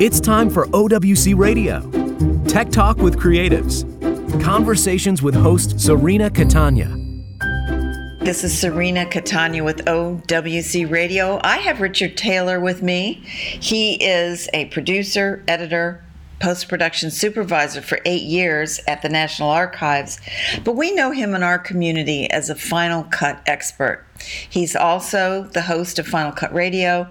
It's time for OWC Radio. Tech Talk with Creatives. Conversations with host Serena Catania. This is Serena Catania with OWC Radio. I have Richard Taylor with me. He is a producer, editor, post production supervisor for eight years at the National Archives, but we know him in our community as a Final Cut expert. He's also the host of Final Cut Radio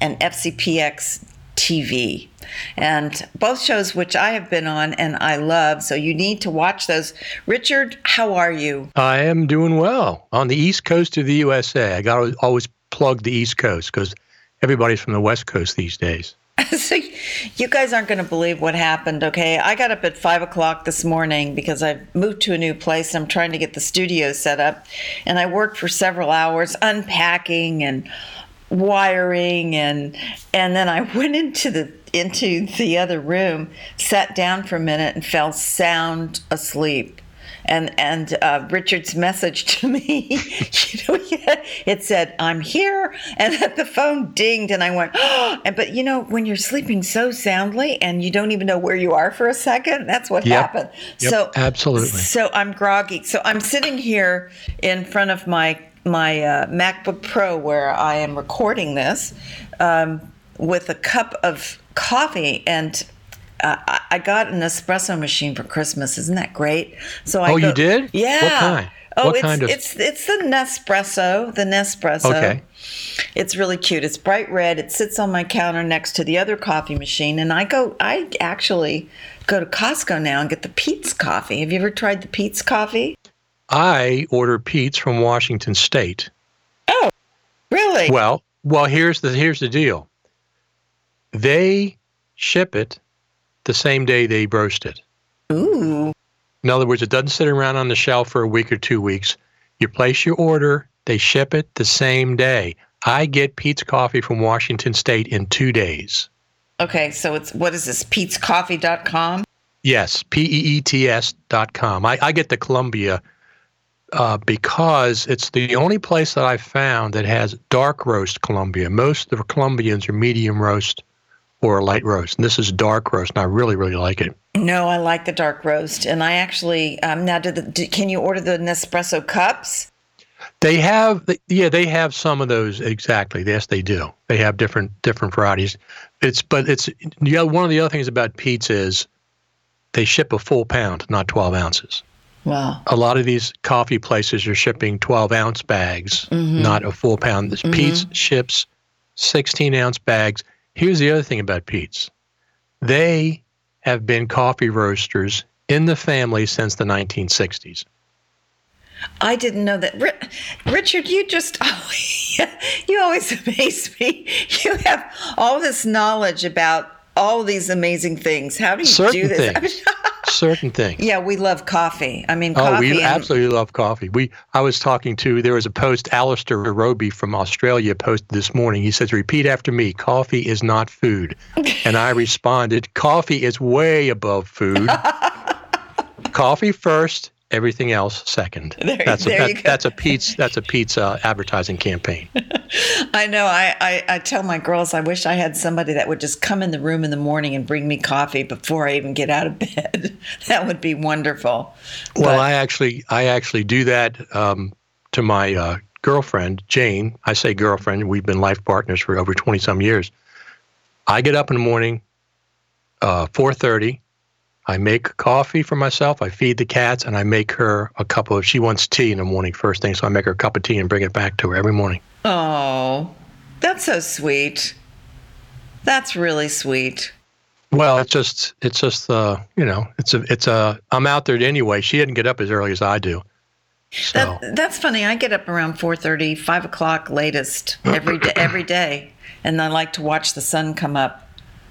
and FCPX TV. And both shows which I have been on and I love, so you need to watch those. Richard, how are you? I am doing well on the East Coast of the USA. I got to always plug the East Coast because everybody's from the West Coast these days. so you guys aren't going to believe what happened okay i got up at five o'clock this morning because i moved to a new place and i'm trying to get the studio set up and i worked for several hours unpacking and wiring and and then i went into the into the other room sat down for a minute and fell sound asleep and and uh, Richard's message to me, you know, it said, "I'm here," and the phone dinged, and I went, oh, and but you know, when you're sleeping so soundly and you don't even know where you are for a second, that's what yep. happened. Yep, so absolutely. So I'm groggy. So I'm sitting here in front of my my uh, MacBook Pro where I am recording this um, with a cup of coffee and uh, I got an espresso machine for Christmas. Isn't that great? So I oh, go, you did? Yeah. What kind? Oh, what it's, kind of? it's it's the Nespresso. The Nespresso. Okay. It's really cute. It's bright red. It sits on my counter next to the other coffee machine, and I go. I actually go to Costco now and get the Peet's coffee. Have you ever tried the Peet's coffee? I order Peet's from Washington State. Oh, really? Well, well, here's the here's the deal. They ship it the same day they roast it. Ooh. In other words, it doesn't sit around on the shelf for a week or two weeks. You place your order, they ship it the same day. I get Peet's coffee from Washington State in two days. Okay, so it's what is this? Peet'sCoffee.com? Yes, P E E T S dot com. I, I get the Colombia uh, because it's the only place that I've found that has dark roast Colombia. Most of the Colombians are medium roast or a light roast. And this is dark roast, and I really, really like it. No, I like the dark roast, and I actually um, now did, the, can you order the Nespresso cups? They have, yeah, they have some of those exactly. Yes, they do. They have different different varieties. It's but it's yeah. One of the other things about Peet's is they ship a full pound, not twelve ounces. Wow. A lot of these coffee places are shipping twelve ounce bags, mm-hmm. not a full pound. This mm-hmm. Peet's ships sixteen ounce bags Here's the other thing about Peet's they have been coffee roasters in the family since the 1960s. I didn't know that. Richard, you just you always amaze me. You have all this knowledge about all these amazing things. How do you Certain do this? Things. Certain things. Yeah, we love coffee. I mean, oh, we and- absolutely love coffee. We I was talking to there was a post Alistair Roby from Australia posted this morning. He says, "Repeat after me: Coffee is not food." and I responded, "Coffee is way above food. coffee first, everything else second. There, that's there a that, that's a pizza that's a pizza advertising campaign. I know. I, I, I tell my girls I wish I had somebody that would just come in the room in the morning and bring me coffee before I even get out of bed. that would be wonderful. Well, but, I actually I actually do that um, to my uh, girlfriend Jane. I say girlfriend. We've been life partners for over twenty some years. I get up in the morning, uh, four thirty. I make coffee for myself. I feed the cats, and I make her a cup of. She wants tea in the morning first thing, so I make her a cup of tea and bring it back to her every morning. Oh, that's so sweet. That's really sweet. Well, it's just it's just uh, you know, it's a it's a I'm out there anyway. She didn't get up as early as I do. So. That, that's funny. I get up around 4:30, 5 o'clock latest every day, every day, and I like to watch the sun come up.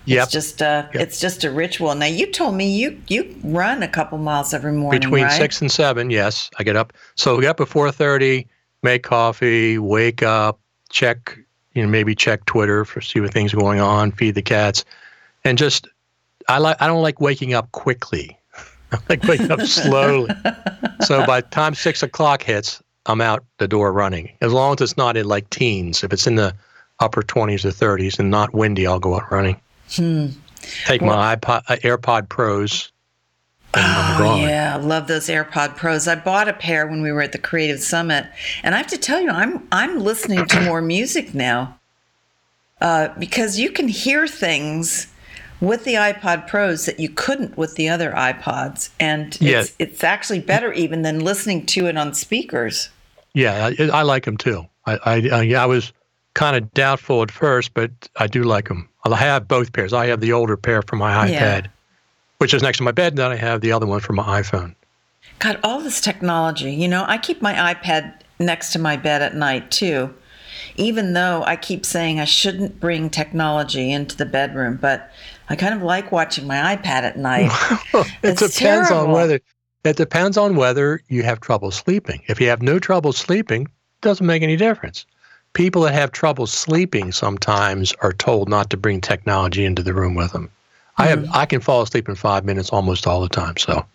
Yep. It's just a yep. it's just a ritual. Now you told me you you run a couple miles every morning. Between right? six and seven, yes. I get up. So we get up at four thirty, make coffee, wake up, check, you know, maybe check Twitter for see what things are going on, feed the cats, and just I like I don't like waking up quickly. I like waking up slowly. so by the time six o'clock hits, I'm out the door running. As long as it's not in like teens. If it's in the upper twenties or thirties and not windy, I'll go out running. Hmm. Take well, my iPod, uh, AirPod Pros. Oh yeah, love those AirPod Pros. I bought a pair when we were at the Creative Summit, and I have to tell you, I'm I'm listening to more music now uh, because you can hear things with the iPod Pros that you couldn't with the other iPods, and it's, it's actually better even than listening to it on speakers. Yeah, I, I like them too. I, I, uh, yeah, I was kind of doubtful at first, but I do like them. I have both pairs. I have the older pair for my iPad, yeah. which is next to my bed, and then I have the other one for my iPhone. God, all this technology. You know, I keep my iPad next to my bed at night too even though I keep saying I shouldn't bring technology into the bedroom, but I kind of like watching my iPad at night. it depends terrible. on whether it depends on whether you have trouble sleeping. If you have no trouble sleeping, it doesn't make any difference. People that have trouble sleeping sometimes are told not to bring technology into the room with them. Mm-hmm. I have mm-hmm. I can fall asleep in 5 minutes almost all the time, so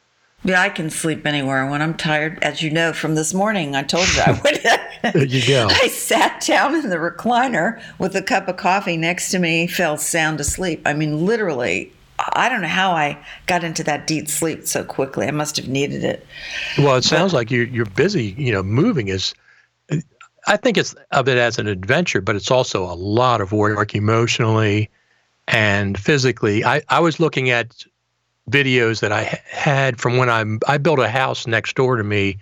yeah, I can sleep anywhere when I'm tired. As you know from this morning, I told you I would. there you go. I sat down in the recliner with a cup of coffee next to me, fell sound asleep. I mean, literally, I don't know how I got into that deep sleep so quickly. I must have needed it. Well, it sounds like you're you're busy. You know, moving is. I think it's of it as an adventure, but it's also a lot of work emotionally and physically. I, I was looking at videos that I had from when I I built a house next door to me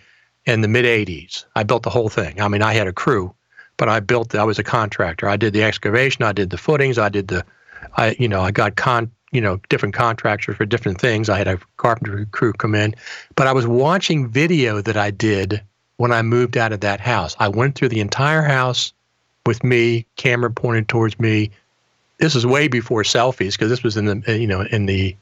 in the mid 80s. I built the whole thing. I mean, I had a crew, but I built I was a contractor. I did the excavation, I did the footings, I did the I you know, I got con you know, different contractors for different things. I had a carpenter crew come in, but I was watching video that I did when I moved out of that house. I went through the entire house with me, camera pointed towards me. This is way before selfies because this was in the uh, you know in the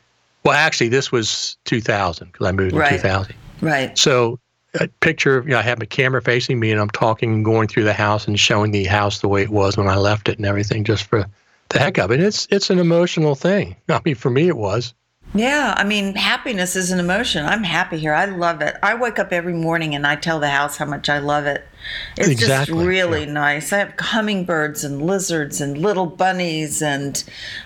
well, actually, this was 2000 because I moved right. in 2000. Right. So, a picture of, you know, I have my camera facing me and I'm talking and going through the house and showing the house the way it was when I left it and everything just for the heck of it. It's, it's an emotional thing. I mean, for me, it was. Yeah, I mean, happiness is an emotion. I'm happy here. I love it. I wake up every morning and I tell the house how much I love it. It's exactly. just really yeah. nice. I have hummingbirds and lizards and little bunnies and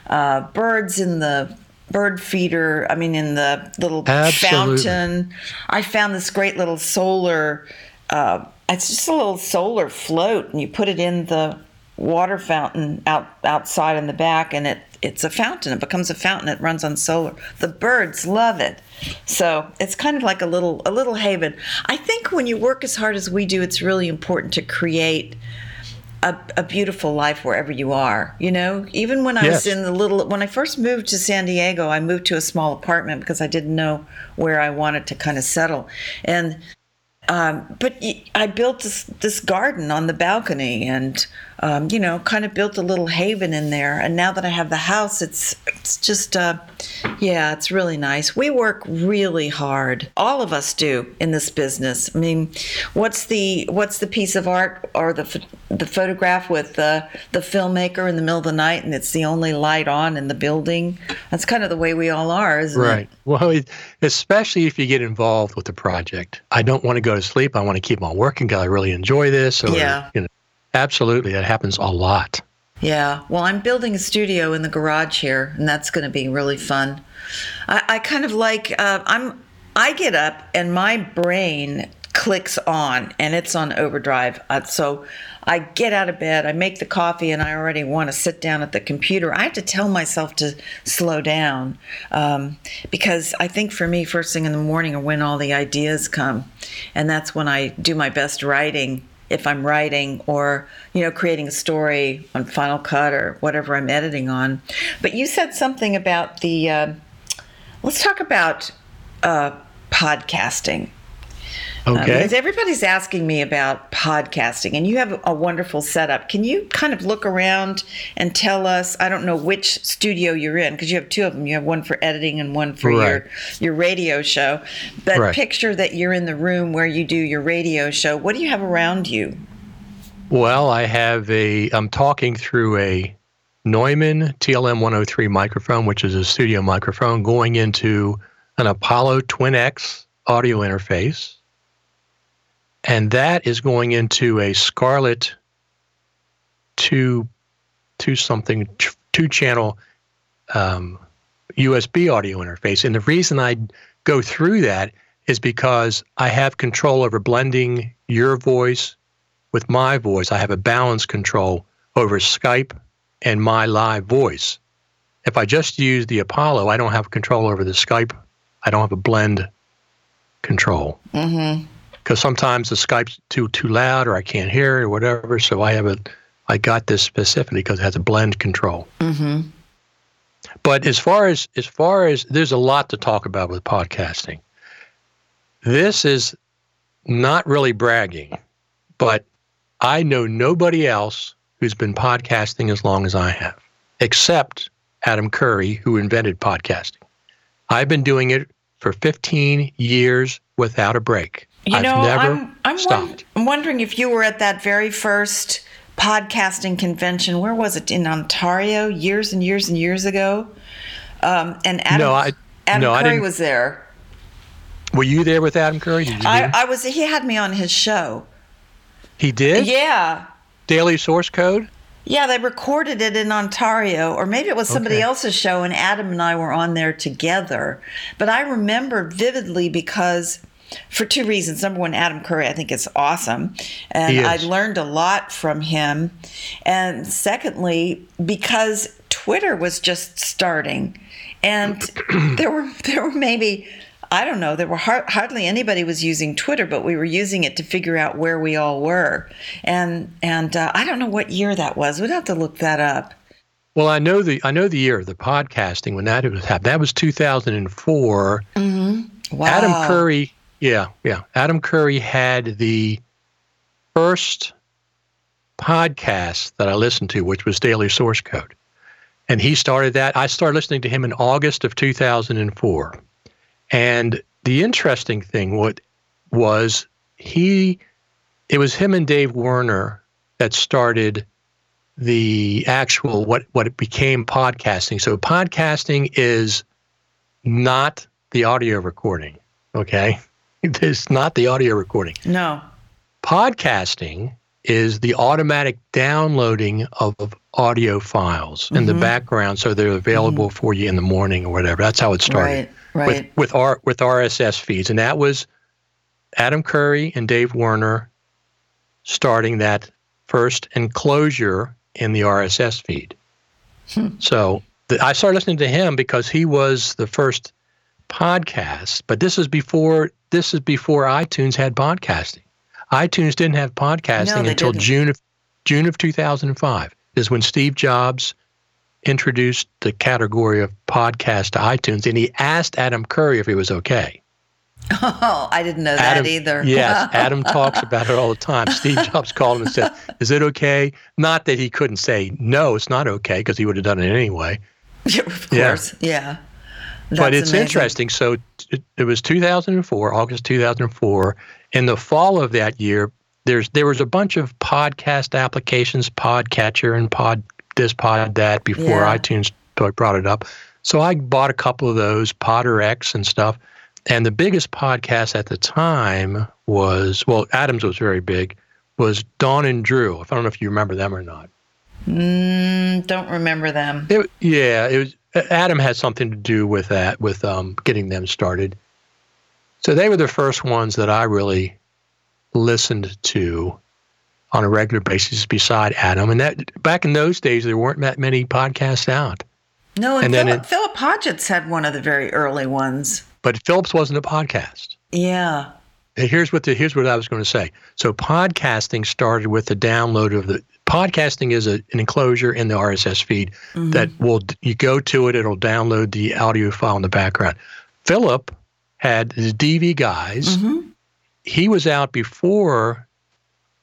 uh, birds in the bird feeder. I mean, in the little Absolutely. fountain. I found this great little solar. Uh, it's just a little solar float, and you put it in the water fountain out outside in the back, and it it's a fountain. It becomes a fountain. It runs on solar. The birds love it. So it's kind of like a little a little haven. I think when you work as hard as we do, it's really important to create a, a, beautiful life wherever you are. You know, even when I yes. was in the little, when I first moved to San Diego, I moved to a small apartment because I didn't know where I wanted to kind of settle. And um, but I built this, this garden on the balcony and, um, you know, kind of built a little haven in there. And now that I have the house, it's, it's just, uh, yeah, it's really nice. We work really hard. All of us do in this business. I mean, what's the, what's the piece of art or the, the photograph with the, the filmmaker in the middle of the night and it's the only light on in the building? That's kind of the way we all are, isn't right. it? Right. Well, especially if you get involved with the project. I don't want to go to sleep. I want to keep on working because I really enjoy this. Or, yeah. You know, absolutely. That happens a lot. Yeah. Well, I'm building a studio in the garage here, and that's going to be really fun. I, I kind of like, uh, I'm, I get up and my brain clicks on and it's on overdrive. Uh, so I get out of bed, I make the coffee, and I already want to sit down at the computer. I have to tell myself to slow down um, because I think for me, first thing in the morning are when all the ideas come. And that's when I do my best writing if I'm writing or you know creating a story on Final Cut or whatever I'm editing on. But you said something about the. Uh, let's talk about uh, podcasting. Okay. Um, because everybody's asking me about podcasting, and you have a wonderful setup. Can you kind of look around and tell us? I don't know which studio you're in because you have two of them. You have one for editing and one for right. your your radio show. But right. picture that you're in the room where you do your radio show. What do you have around you? Well, I have a. I'm talking through a Neumann TLM 103 microphone, which is a studio microphone, going into an Apollo Twin X audio interface and that is going into a Scarlett two two something two channel um, USB audio interface. And the reason I go through that is because I have control over blending your voice with my voice. I have a balance control over Skype and my live voice. If I just use the Apollo, I don't have control over the Skype. I don't have a blend control. Mm-hmm. Because sometimes the Skype's too too loud or I can't hear it or whatever. So I have a I got this specifically because it has a blend control. Mm-hmm. But as far as as far as there's a lot to talk about with podcasting. This is not really bragging, but I know nobody else who's been podcasting as long as I have, except Adam Curry, who invented podcasting. I've been doing it for 15 years without a break. You I've know, I'm, I'm, won- I'm wondering if you were at that very first podcasting convention. Where was it? In Ontario, years and years and years ago. Um, and Adam, No, I- Adam no, Curry was there. Were you there with Adam Curry? I. I was. He had me on his show. he did? Yeah. Daily Source Code? Yeah, they recorded it in Ontario, or maybe it was somebody Okay. else's show, and Adam and I were on there together. But I remember vividly because, for two reasons. Number one, Adam Curry, I think is awesome, and is. I learned a lot from him. And secondly, because Twitter was just starting, and there were there were maybe. I don't know. There were har- hardly anybody was using Twitter, but we were using it to figure out where we all were. And and uh, I don't know what year that was. We'd have to look that up. Well, I know the I know the year of the podcasting when that was happened. That was 2004. Wow. Adam Curry, yeah, yeah. Adam Curry had the first podcast that I listened to, which was Daily Source Code. And he started that. I started listening to him in August of 2004. And the interesting thing what was he it was him and Dave Winer that started the actual what what it became podcasting. So podcasting is not the audio recording. Okay. It's not the audio recording. No. Podcasting is the automatic downloading of audio files in the mm-hmm. background so they're available mm-hmm. for you in the morning or whatever. That's how it started. Right. Right. With with R with RSS feeds. And that was Adam Curry and Dave Winer starting that first enclosure in the RSS feed. Hmm. So the, I started listening to him because he was the first podcast, but this is before this is before iTunes had podcasting. iTunes didn't have podcasting they until didn't. June of June of 2005. Is when Steve Jobs introduced the category of podcast to iTunes, and he asked Adam Curry if he was okay. Oh, I didn't know Adam, that either. Yes, Adam talks about it all the time. Steve Jobs called him and said, "Is it okay?" Not that he couldn't say no, it's not okay because he would have done it anyway. Yeah, of Yeah. course. Yeah. but That's it's amazing. interesting. So it, it was 2004, August 2004. In the fall of that year, there's there was a bunch of podcast applications, Podcatcher and Pod this, Pod that, before Yeah. iTunes brought it up. So I bought a couple of those, Potter X and stuff. And the biggest podcast at the time was well, Adams was very big. Was Dawn and Drew. I don't know if you remember them or not. Mm, don't remember them. It, yeah, it was. Adam had something to do with that, with um, getting them started. So they were the first ones that I really listened to on a regular basis beside Adam. And that back in those days, there weren't that many podcasts out. No, and, And then Philip, it- Philip Hodgetts had one of the very early ones. But Phillips wasn't a podcast. Yeah. And here's what the, here's what I was going to say. So podcasting started with the download of the podcasting is a, an enclosure in the RSS feed mm-hmm. that will you go to it, it'll download the audio file in the background. Philip had his DV guys. Mm-hmm. He was out before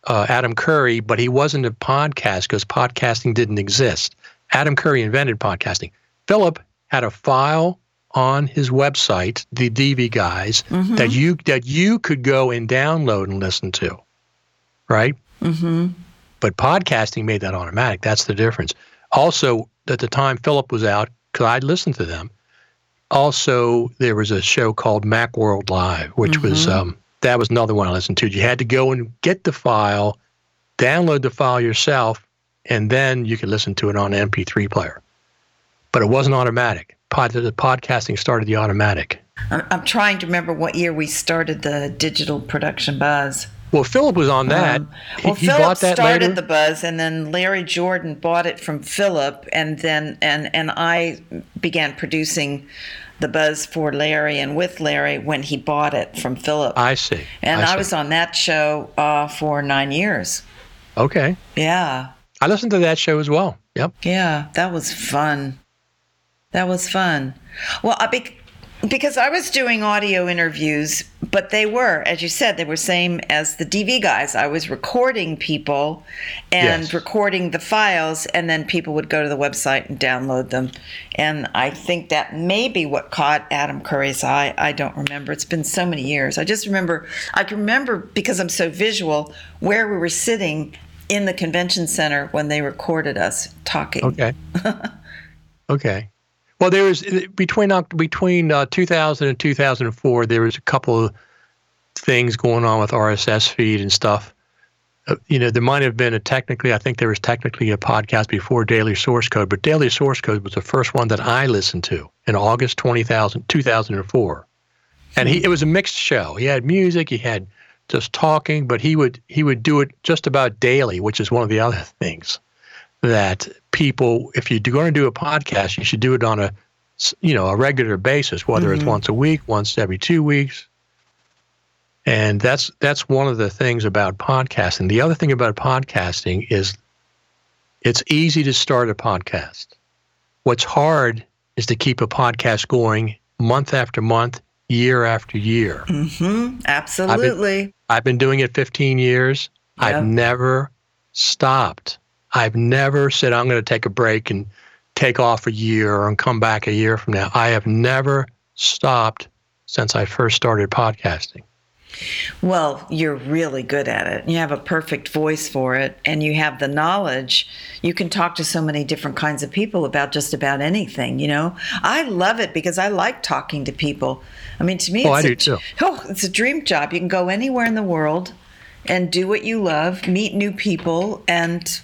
uh, Adam Curry, but he wasn't a podcast because podcasting didn't exist. Adam Curry invented podcasting. Philip had a file on his website, the DV guys, mm-hmm. that you that you could go and download and listen to, right? Mm-hmm. But podcasting made that automatic. That's the difference. Also, at the time Philip was out, because I'd listened to them. Also, there was a show called Macworld Live, which was um, that was another one I listened to. You had to go and get the file, download the file yourself, and then you could listen to it on an MP3 player. But it wasn't automatic. pod, the podcasting started the automatic. I'm, I'm trying to remember what year we started the digital production buzz. Well, Philip was on that. Um, well, he, Philip that started later. the buzz, and then Larry Jordan bought it from Philip, and then and and I began producing the buzz for Larry and with Larry when he bought it from Philip. I see. and I, see. was on that show uh, for nine years. okay. Yeah, I listened to that show as well. Yep. yeah, that was fun. That was fun. Well, I be- because I was doing audio interviews, but they were, as you said, they were same as the DV guys. I was recording people and Yes. recording the files, and then people would go to the website and download them. And I think that may be what caught Adam Curry's eye. I don't remember. It's been so many years. I just remember. I can remember because I'm so visual where we were sitting in the convention center when they recorded us talking. Okay. okay. Well, there was between between uh, 2000 and 2004, there was a couple of things going on with RSS feed and stuff. Uh, you know, there might have been a technically, I think there was technically a podcast before Daily Source Code, but Daily Source Code was the first one that I listened to in August 20,000, 2004. And he, it was a mixed show. He had music, he had just talking, but he would he would do it just about daily, which is one of the other things that people, if you're going to do a podcast, you should do it on a, you know, a regular basis, whether it's once a week, once every two weeks. And that's that's one of the things about podcasting. The other thing about podcasting is it's easy to start a podcast. What's hard is to keep a podcast going month after month, year after year. hmm Absolutely. I've been doing it 15 years. Yeah. I've never stopped. I've never said I'm going to take a break and take off a year and come back a year from now. I have never stopped since I first started podcasting. Well, you're really good at it. You have a perfect voice for it, and you have the knowledge. You can talk to so many different kinds of people about just about anything. You know, I love it because I like talking to people. I mean, to me, Oh, it's I a, do too. Oh, it's a dream job. You can go anywhere in the world and do what you love, meet new people, and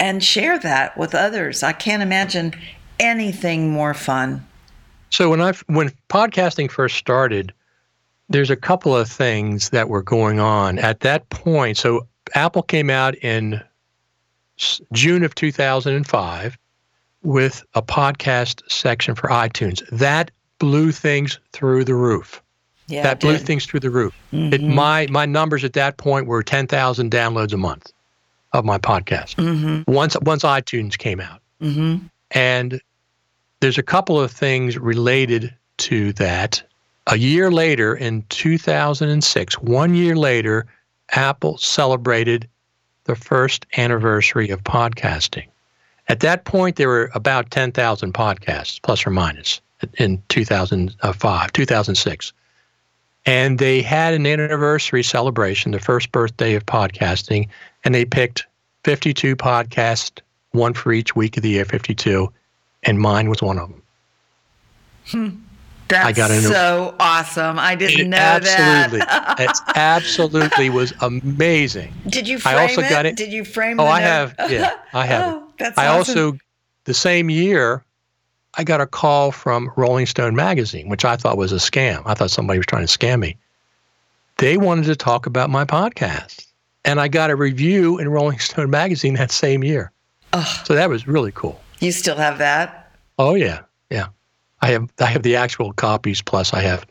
and share that with others. I can't imagine anything more fun. So when I when podcasting first started, there's a couple of things that were going on at that point. So Apple came out in June of 2005 with a podcast section for iTunes. That blew things through the roof. Yeah, that blew did. things through the roof. It, mm-hmm. my my numbers at that point were 10,000 downloads a month of my podcast. Once once iTunes came out. Mm-hmm. And there's a couple of things related to that. A year later, in 2006, one year later, Apple celebrated the first anniversary of podcasting. At that point, there were about 10,000 podcasts, plus or minus, in 2005, 2006. And they had an anniversary celebration, the first birthday of podcasting, and they picked 52 podcasts, one for each week of the year, 52, and mine was one of them. Hmm. That's got a so awesome. I didn't It know absolutely, that. Absolutely. it absolutely was amazing. Did you frame I also it? got it- Did you frame that? Oh, I note? have, yeah, I have. Oh, it. that's I awesome. also, the same year, I got a call from Rolling Stone magazine, which I thought was a scam. I thought somebody was trying to scam me. They wanted to talk about my podcast, and I got a review in Rolling Stone magazine that same year. Ugh. So that was really cool. You still have that? Oh yeah, yeah. I have I have the actual copies. Plus, I have,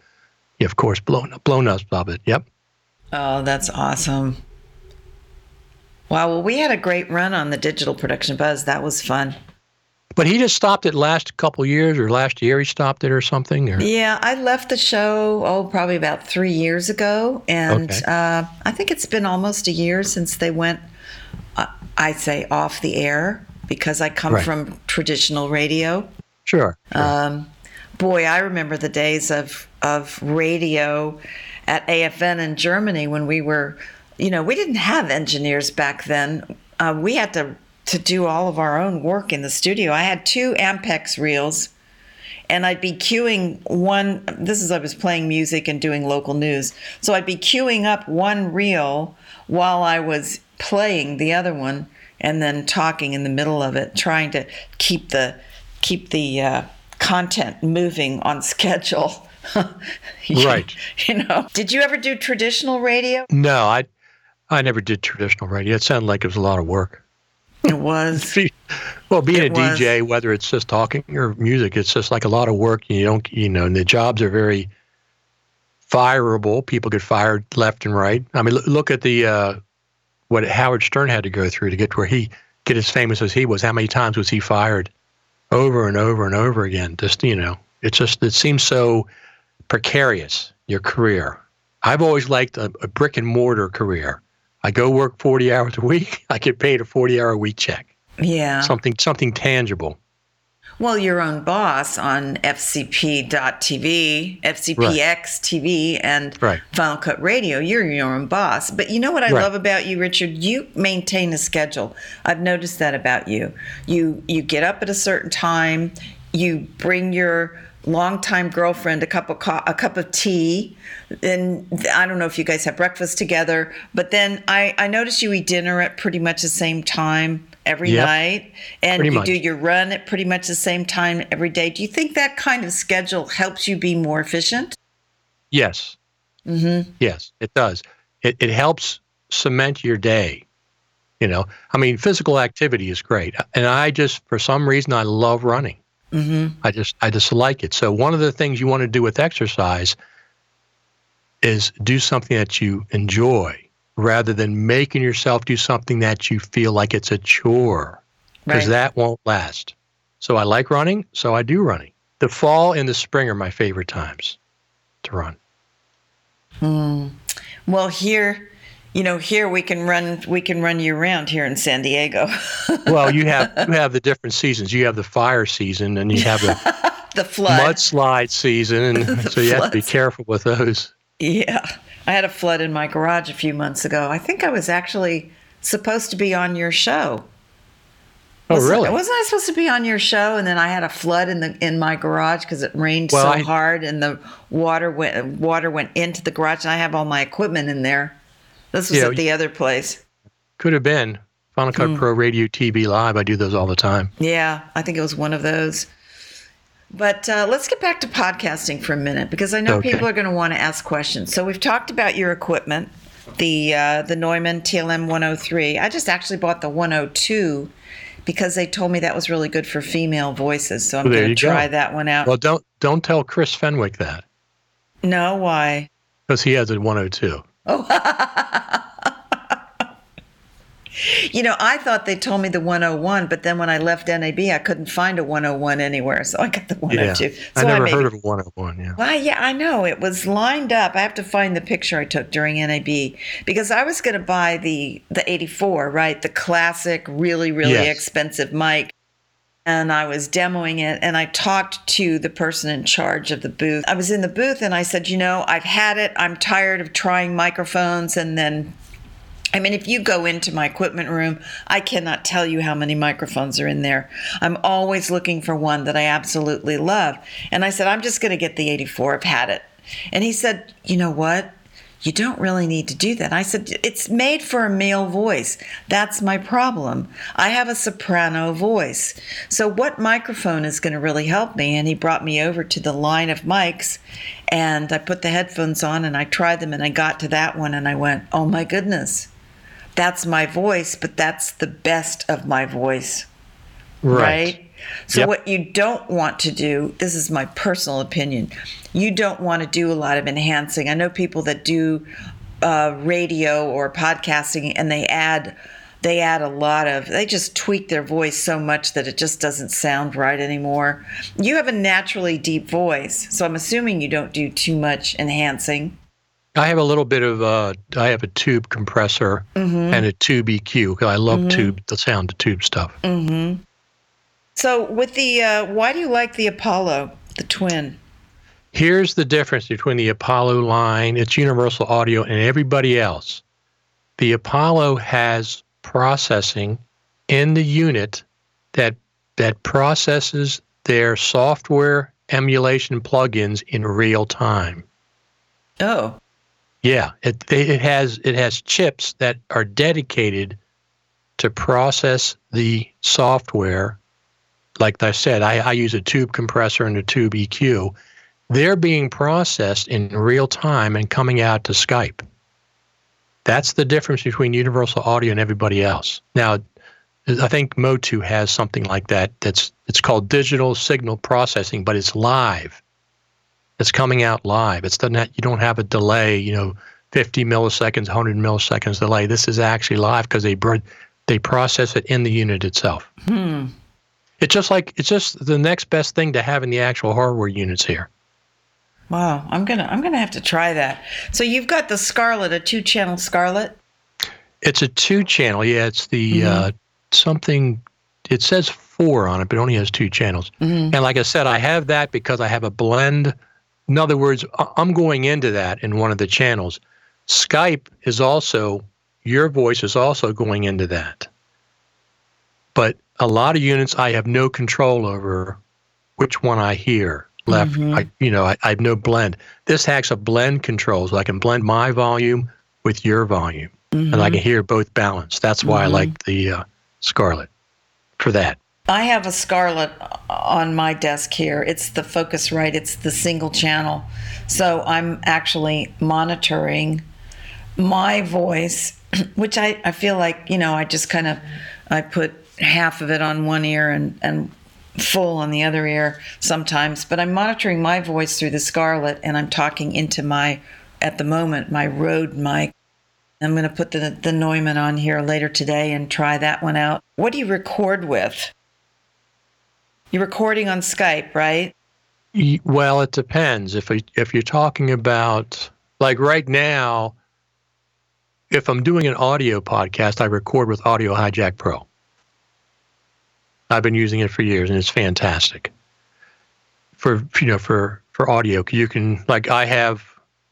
yeah, of course, blown blown up of it. Yep. Oh, that's awesome. Wow. Well, we had a great run on the digital production buzz. That was fun. But he just stopped it last couple years, or last year he stopped it, or something. Or Yeah, I left the show, oh, probably about three years ago. And Okay. uh, I think it's been almost a year since they went, uh, I'd say, off the air because I come Right. from traditional radio. sure. sure. Um, boy, I remember the days of of radio at AFN in Germany when we were, you know, we didn't have engineers back then. Uh, we had to to do all of our own work in the studio. I had two Ampex reels, and I'd be queuing one. This is I was playing music and doing local news, so I'd be queuing up one reel while I was playing the other one, and then talking in the middle of it, trying to keep the keep the uh, content moving on schedule. you, right. You know, did you ever do traditional radio? No, I I never did traditional radio. It sounded like it was a lot of work. It was. well, being it a was. DJ, whether it's just talking or music, it's just like a lot of work. You don't, you know, and the jobs are very fireable. People get fired left and right. I mean, look at the uh, what Howard Stern had to go through to get to where he get as famous as he was. How many times was he fired? Over and over and over again. Just you know, it's just it seems so precarious your career. I've always liked a, a brick and mortar career. I go work forty hours a week. I get paid a forty hour a week check. Yeah, something something tangible. Well, your own boss on FCP.TV, FCPX right. TV, and right. Final Cut Radio. You're your own boss. But you know what I right. love about you, Richard? You maintain a schedule. I've noticed that about you. You you get up at a certain time. You bring your longtime girlfriend a cup of co- a cup of tea and i don't know if you guys have breakfast together but then i i notice you eat dinner at pretty much the same time every yep. night and pretty you much. do your run at pretty much the same time every day. Do you think that kind of schedule helps you be more efficient? Yes. Mm-hmm. Yes, it does. It, it helps cement your day. You know, I mean, physical activity is great. And I just, for some reason, I love running. Mm-hmm. I just, I just like it. So one of the things you want to do with exercise is do something that you enjoy rather than making yourself do something that you feel like it's a chore because right. that won't last. So I like running, so I do running. The fall and the spring are my favorite times to run. Hmm. Well, here, you know, here we can run we can run you around here in San Diego. well, you have you have the different seasons. You have the fire season and you have the the flood mudslide season, and so you floods. have to be careful with those. Yeah. I had a flood in my garage a few months ago. I think I was actually supposed to be on your show. Oh, wasn't, really? Wasn't I supposed to be on your show? And then I had a flood in the in my garage because it rained well, so I, hard, and the water went water went into the garage, and I have all my equipment in there. This was at the other place. Could have been Final Cut mm. Pro Radio TV Live. I do those all the time. Yeah, I think it was one of those. But uh, let's get back to podcasting for a minute because I know okay. people are going to want to ask questions. So we've talked about your equipment, the uh, the Neumann TLM 103. I just actually bought the 102 because they told me that was really good for female voices. So I'm well, going to try go. that one out. Well, don't don't tell Chris Fenwick that. No, why? Because he has a 102. Oh. You know, I thought they told me the 101, but then when I left NAB, I couldn't find a 101 anywhere, so I got the 102. Yeah, so I never I heard of a 101. Yeah. Well, yeah, I know it was lined up. I have to find the picture I took during NAB because I was going to buy the the 84, right, the classic, really, really yes. expensive mic and I was demoing it and I talked to the person in charge of the booth. I was in the booth and I said, "You know, I've had it. I'm tired of trying microphones and then I mean, if you go into my equipment room, I cannot tell you how many microphones are in there. I'm always looking for one that I absolutely love. And I said, I'm just going to get the 84. I've had it. And he said, You know what? You don't really need to do that. I said, It's made for a male voice. That's my problem. I have a soprano voice. So, what microphone is going to really help me? And he brought me over to the line of mics, and I put the headphones on and I tried them, and I got to that one, and I went, Oh my goodness that's my voice, but that's the best of my voice. Right. right? So, yep. what you don't want to do, this is my personal opinion, you don't want to do a lot of enhancing. I know people that do uh, radio or podcasting and they add they add a lot of they just tweak their voice so much that it just doesn't sound right anymore you have a naturally deep voice so i'm assuming you don't do too much enhancing I have a little bit of uh, I have a tube compressor mm-hmm. and a tube EQ because I love mm-hmm. tube the sound of tube stuff. Mm-hmm. So with the uh, why do you like the Apollo, the twin? Here's the difference between the Apollo line, it's Universal Audio, and everybody else. The Apollo has processing in the unit that that processes their software emulation plugins in real time. Oh. Yeah, it it has it has chips that are dedicated to process the software like I said, I, I use a tube compressor and a tube EQ. They're being processed in real time and coming out to Skype. That's the difference between Universal Audio and everybody else. Now, I think Motu has something like that. That's it's called digital signal processing, but it's live. It's coming out live. It's doesn't you don't have a delay. You know, 50 milliseconds, 100 milliseconds delay. This is actually live because they they process it in the unit itself. Hmm. It's just like it's just the next best thing to having the actual hardware units here. Wow, I'm gonna I'm gonna have to try that. So you've got the Scarlett, a two channel Scarlett. It's a two channel. Yeah, it's the mm-hmm. uh, something. It says four on it, but it only has two channels. Mm-hmm. And like I said, I have that because I have a blend. In other words, I'm going into that in one of the channels. Skype is also your voice is also going into that. But a lot of units I have no control over which one I hear left. Mm-hmm. I, you know, I, I, have no blend. This has a blend control, so I can blend my volume with your volume, mm-hmm. and I can hear both balanced. That's why mm-hmm. I like the uh, Scarlett for that. I have a Scarlett on my desk here. It's the Focusrite. It's the single channel. So I'm actually monitoring my voice, which I, I feel like, you know, I just kind of I put half of it on one ear and, and full on the other ear sometimes, but I'm monitoring my voice through the Scarlett and I'm talking into my, at the moment, my Rode mic. I'm going to put the, the Neumann on here later today and try that one out. What do you record with? You're recording on Skype, right? Well, it depends. If if you're talking about like right now, if I'm doing an audio podcast, I record with Audio Hijack Pro. I've been using it for years, and it's fantastic. For you know, for for audio, you can like I have.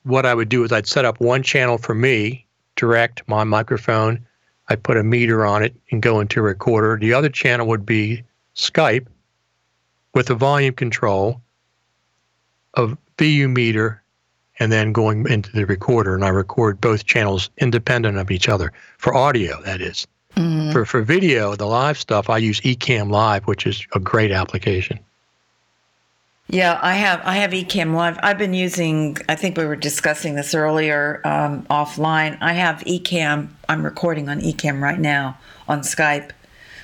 What I would do is I'd set up one channel for me, direct my microphone. I put a meter on it and go into a recorder. The other channel would be Skype with a volume control, a VU meter, and then going into the recorder. And I record both channels independent of each other for audio, that is. Mm-hmm. For for video, the live stuff, I use Ecamm Live, which is a great application. Yeah, I have I have Ecamm Live. I've been using. I think we were discussing this earlier um, offline. I have Ecamm. I'm recording on Ecamm right now on Skype.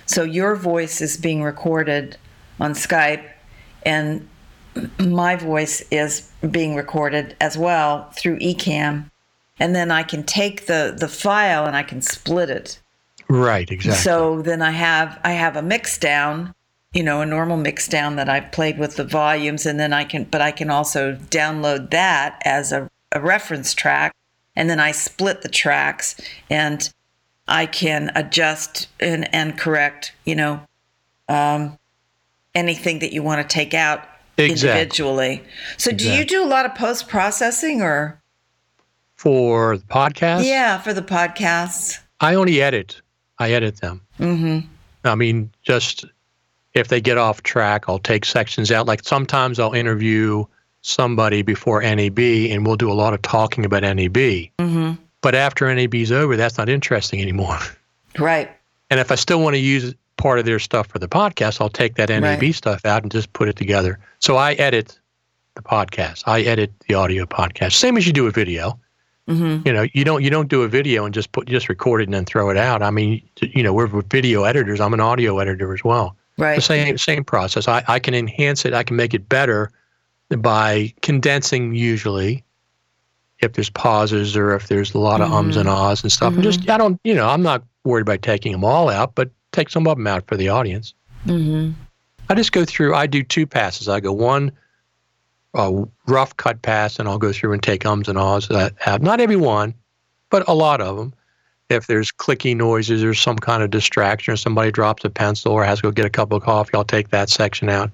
So your voice is being recorded on Skype, and my voice is being recorded as well through Ecamm. And then I can take the the file and I can split it Right, exactly. So then I have I have a mix down, you know, a normal mix down that I've played with the volumes and then I can but I can also download that as a, a reference track and then I split the tracks and I can adjust and, and correct, you know, um, anything that you want to take out exactly. individually. So exactly. do you do a lot of post processing or for the podcast? Yeah, for the podcasts. I only edit. I edit them. Mm-hmm. I mean, just if they get off track, I'll take sections out. Like sometimes I'll interview somebody before NAB and we'll do a lot of talking about NAB. Mm-hmm. But after NAB's over, that's not interesting anymore. Right. And if I still want to use part of their stuff for the podcast, I'll take that NAB right. stuff out and just put it together. So I edit the podcast. I edit the audio podcast, same as you do a video. Mm-hmm. You know, you don't you don't do a video and just put just record it and then throw it out. I mean, you know, we're video editors. I'm an audio editor as well. Right. The same same process. I, I can enhance it. I can make it better by condensing usually if there's pauses or if there's a lot of mm-hmm. ums and ahs and stuff. Mm-hmm. And just I don't you know I'm not worried about taking them all out, but take some of them out for the audience. Mm-hmm. I just go through. I do two passes. I go one a rough cut pass, and I'll go through and take ums and ahs that have not every one, but a lot of them. If there's clicky noises or some kind of distraction, or somebody drops a pencil or has to go get a cup of coffee, I'll take that section out.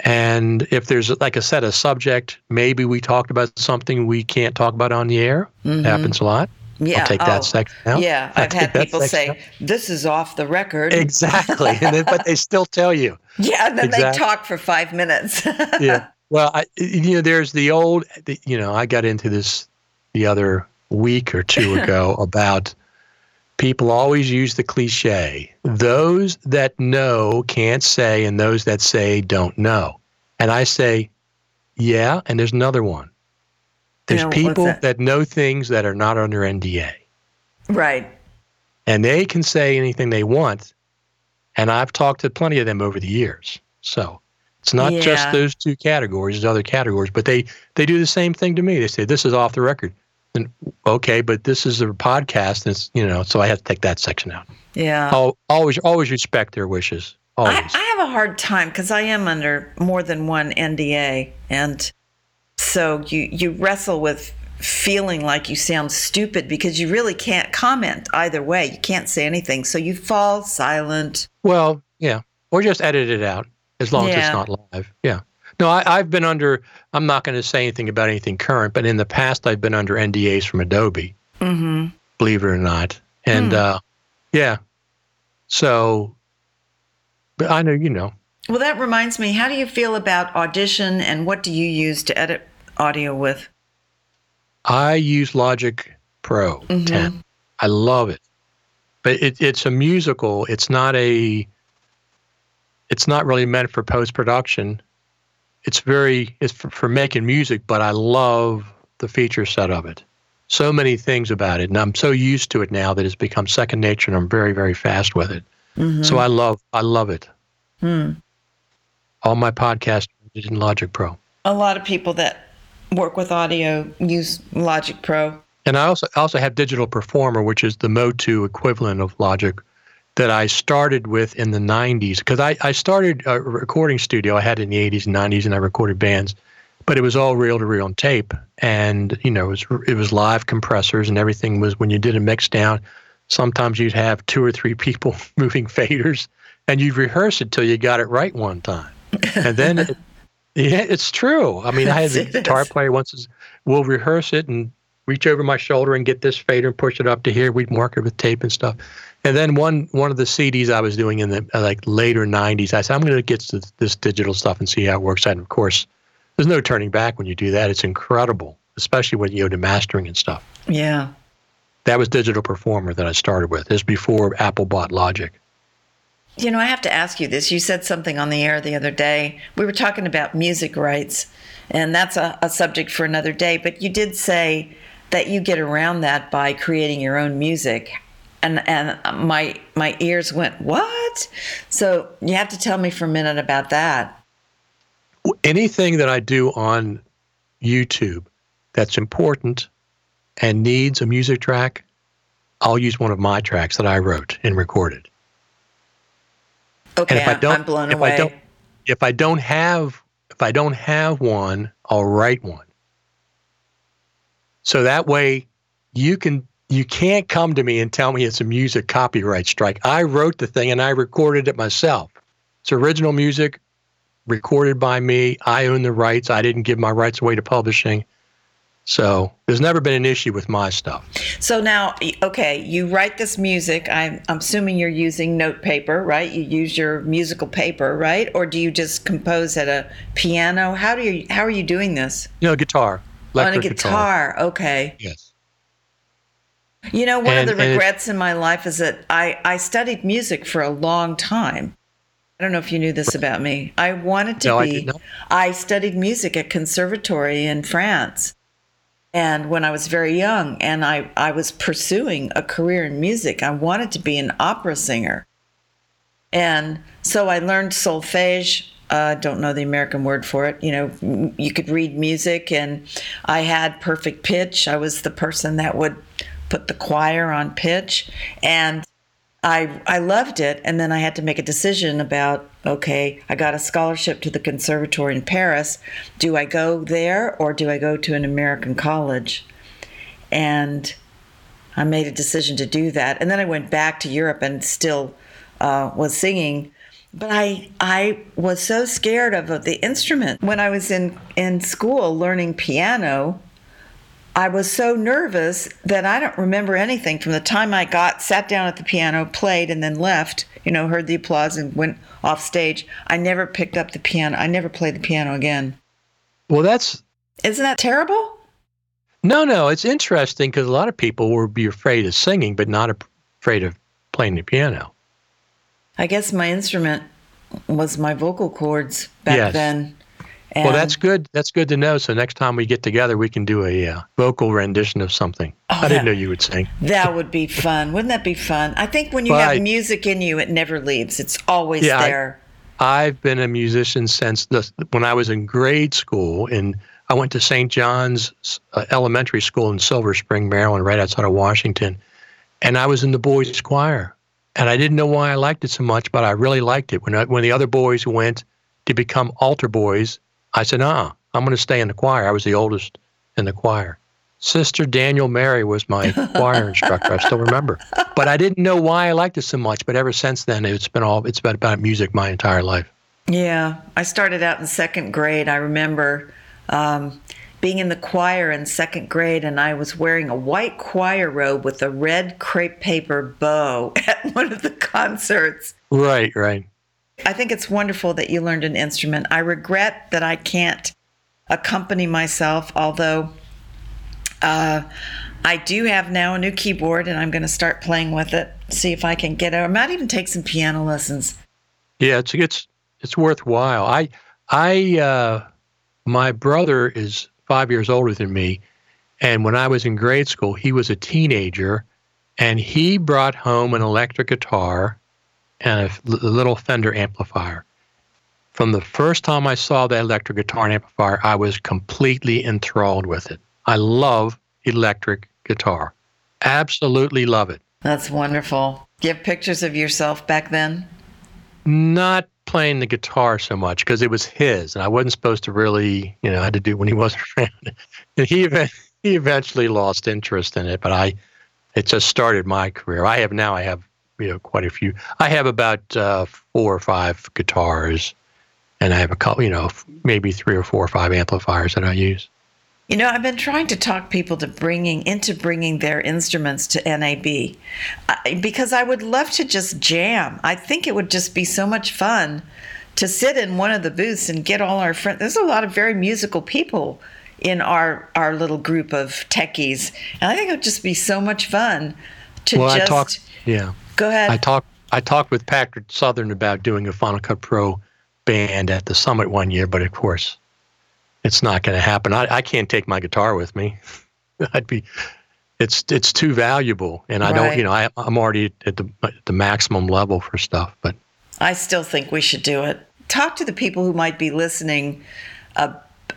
And if there's, like I said, a subject, maybe we talked about something we can't talk about on the air. Mm-hmm. Happens a lot. Yeah. I'll take that oh, section out. Yeah. I've had people say, out. this is off the record. Exactly. and then, but they still tell you. Yeah. And then exactly. they talk for five minutes. yeah. Well, I, you know, there's the old, you know, I got into this the other week or two ago about people always use the cliche those that know can't say, and those that say don't know. And I say, yeah, and there's another one. There's Yeah, people that? that know things that are not under NDA, Right. and they can say anything they want. And I've talked to plenty of them over the years. So it's not just those two categories, there's other categories, but they, they do the same thing to me. They say, this is off the record. And okay, but this is a podcast, and it's, you know, so I have to take that section out. Yeah. I'll always, always respect their wishes. Always. I, I have a hard time because I am under more than one NDA, and so you you wrestle with feeling like you sound stupid because you really can't comment either way. You can't say anything, so you fall silent. Well, yeah, or just edit it out as long as it's not live. Yeah. No, I, I've been under. I'm not going to say anything about anything current, but in the past, I've been under NDAs from Adobe. Mm-hmm. Believe it or not, and Hmm. uh, yeah. So, but I know you know. Well, that reminds me. How do you feel about Audition, and what do you use to edit audio with? I use Logic Pro Mhm. 10. I love it, but it, it's a musical. It's not a. It's not really meant for post production. It's very it's for, for making music, but I love the feature set of it. So many things about it, and I'm so used to it now that it's become second nature, and I'm very very fast with it. Mhm. So I love I love it. Hmm. All my podcasts are in Logic Pro. A lot of people that work with audio use Logic Pro. And I also also have Digital Performer, which is the Motu equivalent of Logic, that I started with in the '90s. Because I, I started a recording studio. I had it in the '80s and '90s, and I recorded bands, but it was all reel to reel on tape. And you know, it was it was live compressors and everything was when you did a mix down. Sometimes you'd have two or three people moving faders, and you'd rehearse it till you got it right one time, and then. It, yeah, it's true. I mean, I had a guitar player once. We'll rehearse it and reach over my shoulder and get this fader and push it up to here. We'd mark it with tape and stuff. And then one one of the CDs I was doing in the uh, like later '90s, I said I'm going to get to this digital stuff and see how it works. And of course, there's no turning back when you do that. It's incredible, especially when you go to mastering and stuff. Yeah. That was Digital Performer that I started with. This is before Apple bought Logic. You know, I have to ask you this. You said something on the air the other day. We were talking about music rights, and that's a, a subject for another day. But you did say that you get around that by creating your own music. And, and my my ears went what? So you have to tell me for a minute about that. anything that I do on YouTube that's important and needs a music track, I'll use one of my tracks that I wrote and recorded. Okay, And if I I'm- don't, I'm blown if away. I don't, if I don't have, if I don't have one, I'll write one. So that way, you can you can't come to me and tell me it's a music copyright strike. I wrote the thing and I recorded it myself. It's original music, recorded by me. I own the rights. I didn't give my rights away to publishing. So there's never been an issue with my stuff. So now, okay, you write this music. I'm, I'm assuming you're using note paper, right? You use your musical paper, right? Or do you just compose at a piano? How do you how are you doing this? You know, guitar, On a electric guitar. Okay. Yes. You know, one And- of the regrets in my life is that I, I studied music for a long time. I don't know if you knew this about me. I wanted to No, be. not. I studied music at conservatory in France. And when I was very young, and I, I was pursuing a career in music, I wanted to be an opera singer. And so I learned solfege. I uh, don't know the American word for it. You know, m- you could read music, and I had perfect pitch. I was the person that would put the choir on pitch. And I I loved it, and then I had to make a decision about okay, I got a scholarship to the conservatory in Paris. Do I go there or do I go to an American college? And I made a decision to do that, and then I went back to Europe and still uh, was singing. But I I was so scared of, of the instrument when I was in in school learning piano. I was so nervous that I don't remember anything from the time I got, sat down at the piano, played, and then left. You know, heard the applause and went off stage. I never picked up the piano. I never played the piano again. Well, that's Isn't that terrible? no, no. It's interesting because a lot of people will be afraid of singing, but not afraid of playing the piano. I guess my instrument was my vocal cords back Yes. then. Well, that's good. That's good to know. So next time we get together, we can do a uh, vocal rendition of something. Oh, I didn't that- know you would sing. That would be fun. Wouldn't that be fun? I think when you Right. have music in you, it never leaves. It's always Yeah, I- there. I've been a musician since the, when I was in grade school, and I went to St. John's uh, Elementary School in Silver Spring, Maryland, right outside of Washington, and I was in the boys' choir. And I didn't know why I liked it so much, but I really liked it. When I, when the other boys went to become altar boys, I said, "Uh, I'm going to stay in the choir." I was the oldest in the choir. Sister Daniel Mary was my choir instructor. I still remember, but I didn't know why I liked it so much. But ever since then, it's been all it's been about music my entire life. Yeah, I started out in second grade. I remember um, being in the choir in second grade, and I was wearing a white choir robe with a red crepe paper bow at one of the concerts. Right, right. I think it's wonderful that you learned an instrument. I regret that I can't accompany myself, although uh, I do have now a new keyboard and I'm going to start playing with it, see if I can get it. I might even take some piano lessons. Yeah, it's it's it's worthwhile. I I uh, my brother is five years older than me, and when I was in grade school, he was a teenager, and he brought home an electric guitar and a little Fender amplifier. From the first time I saw that electric guitar and amplifier, I was completely enthralled with it. I love electric guitar. Absolutely love it. That's wonderful. Do you have pictures of yourself back then? not playing the guitar so much because it was his and I wasn't supposed to really, you know, I had to do when he wasn't around. And he even, he eventually lost interest in it, but I it just started my career. I have now I have, you know, quite a few. I have about uh, four or five guitars and I have a couple, you know, maybe three or four or five amplifiers that I use. You know, I've been trying to talk people to bringing into bringing their instruments to NAB I, because I would love to just jam. I think it would just be so much fun to sit in one of the booths and get all our friends. There's a lot of very musical people in our our little group of techies, and I think it would just be so much fun to Well, just I talked, yeah. Go ahead. I talked I talked with Patrick Southern about doing a Final Cut Pro band at the summit one year, but of course, it's not going to happen. I, I can't take my guitar with me. I'd be, it's it's too valuable, and I Right. don't, you know, I, I'm already at the at the maximum level for stuff. But I still think we should do it. Talk to the people who might be listening uh,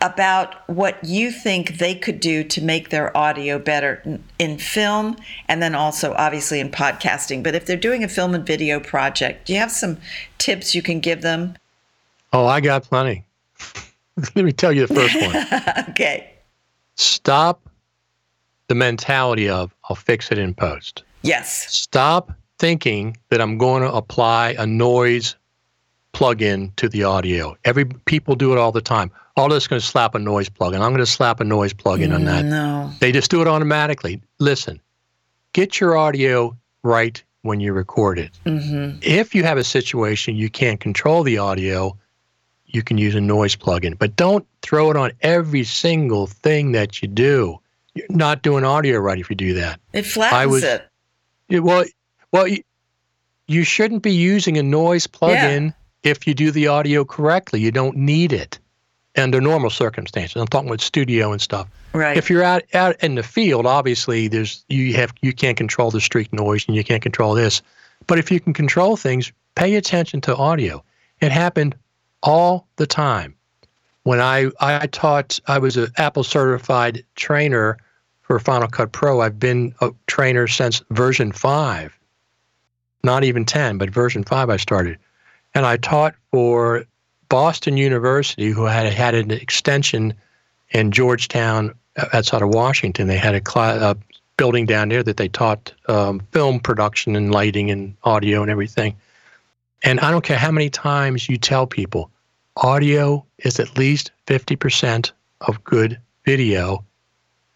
about what you think they could do to make their audio better in- film and then also obviously in podcasting. But if they're doing a film and video project, do you have some tips you can give them? oh, I got plenty. Let me tell you the first one. okay. Stop the mentality of I'll fix it in post. Yes. stop thinking that I'm going to apply a noise plug-in to the audio. Every people do it all the time. All just going to slap a noise plug-in. I'm going to slap a noise plug-in on that. No. They just do it automatically. Listen, get your audio right when you record it. Mm-hmm. If you have a situation you can't control the audio, you can use a noise plug-in. But don't throw it on every single thing that you do. You're not doing audio right if you do that. It flattens I was- it. Yeah, well, well, you, you shouldn't be using a noise plug-in if you do the audio correctly. You don't need it under normal circumstances. I'm talking with studio and stuff. Right. If you're out out in the field, obviously there's you have you can't control the street noise and you can't control this. But if you can control things, pay attention to audio. It happened all the time. When I I taught, I was an Apple certified trainer for Final Cut Pro. I've been a trainer since version five, not even ten, but version five I started, and I taught for Boston University, who had had an extension in Georgetown uh, outside of Washington. They had a, a building down there that they taught um, film production and lighting and audio and everything. And I don't care how many times you tell people, audio is at least 50% of good video.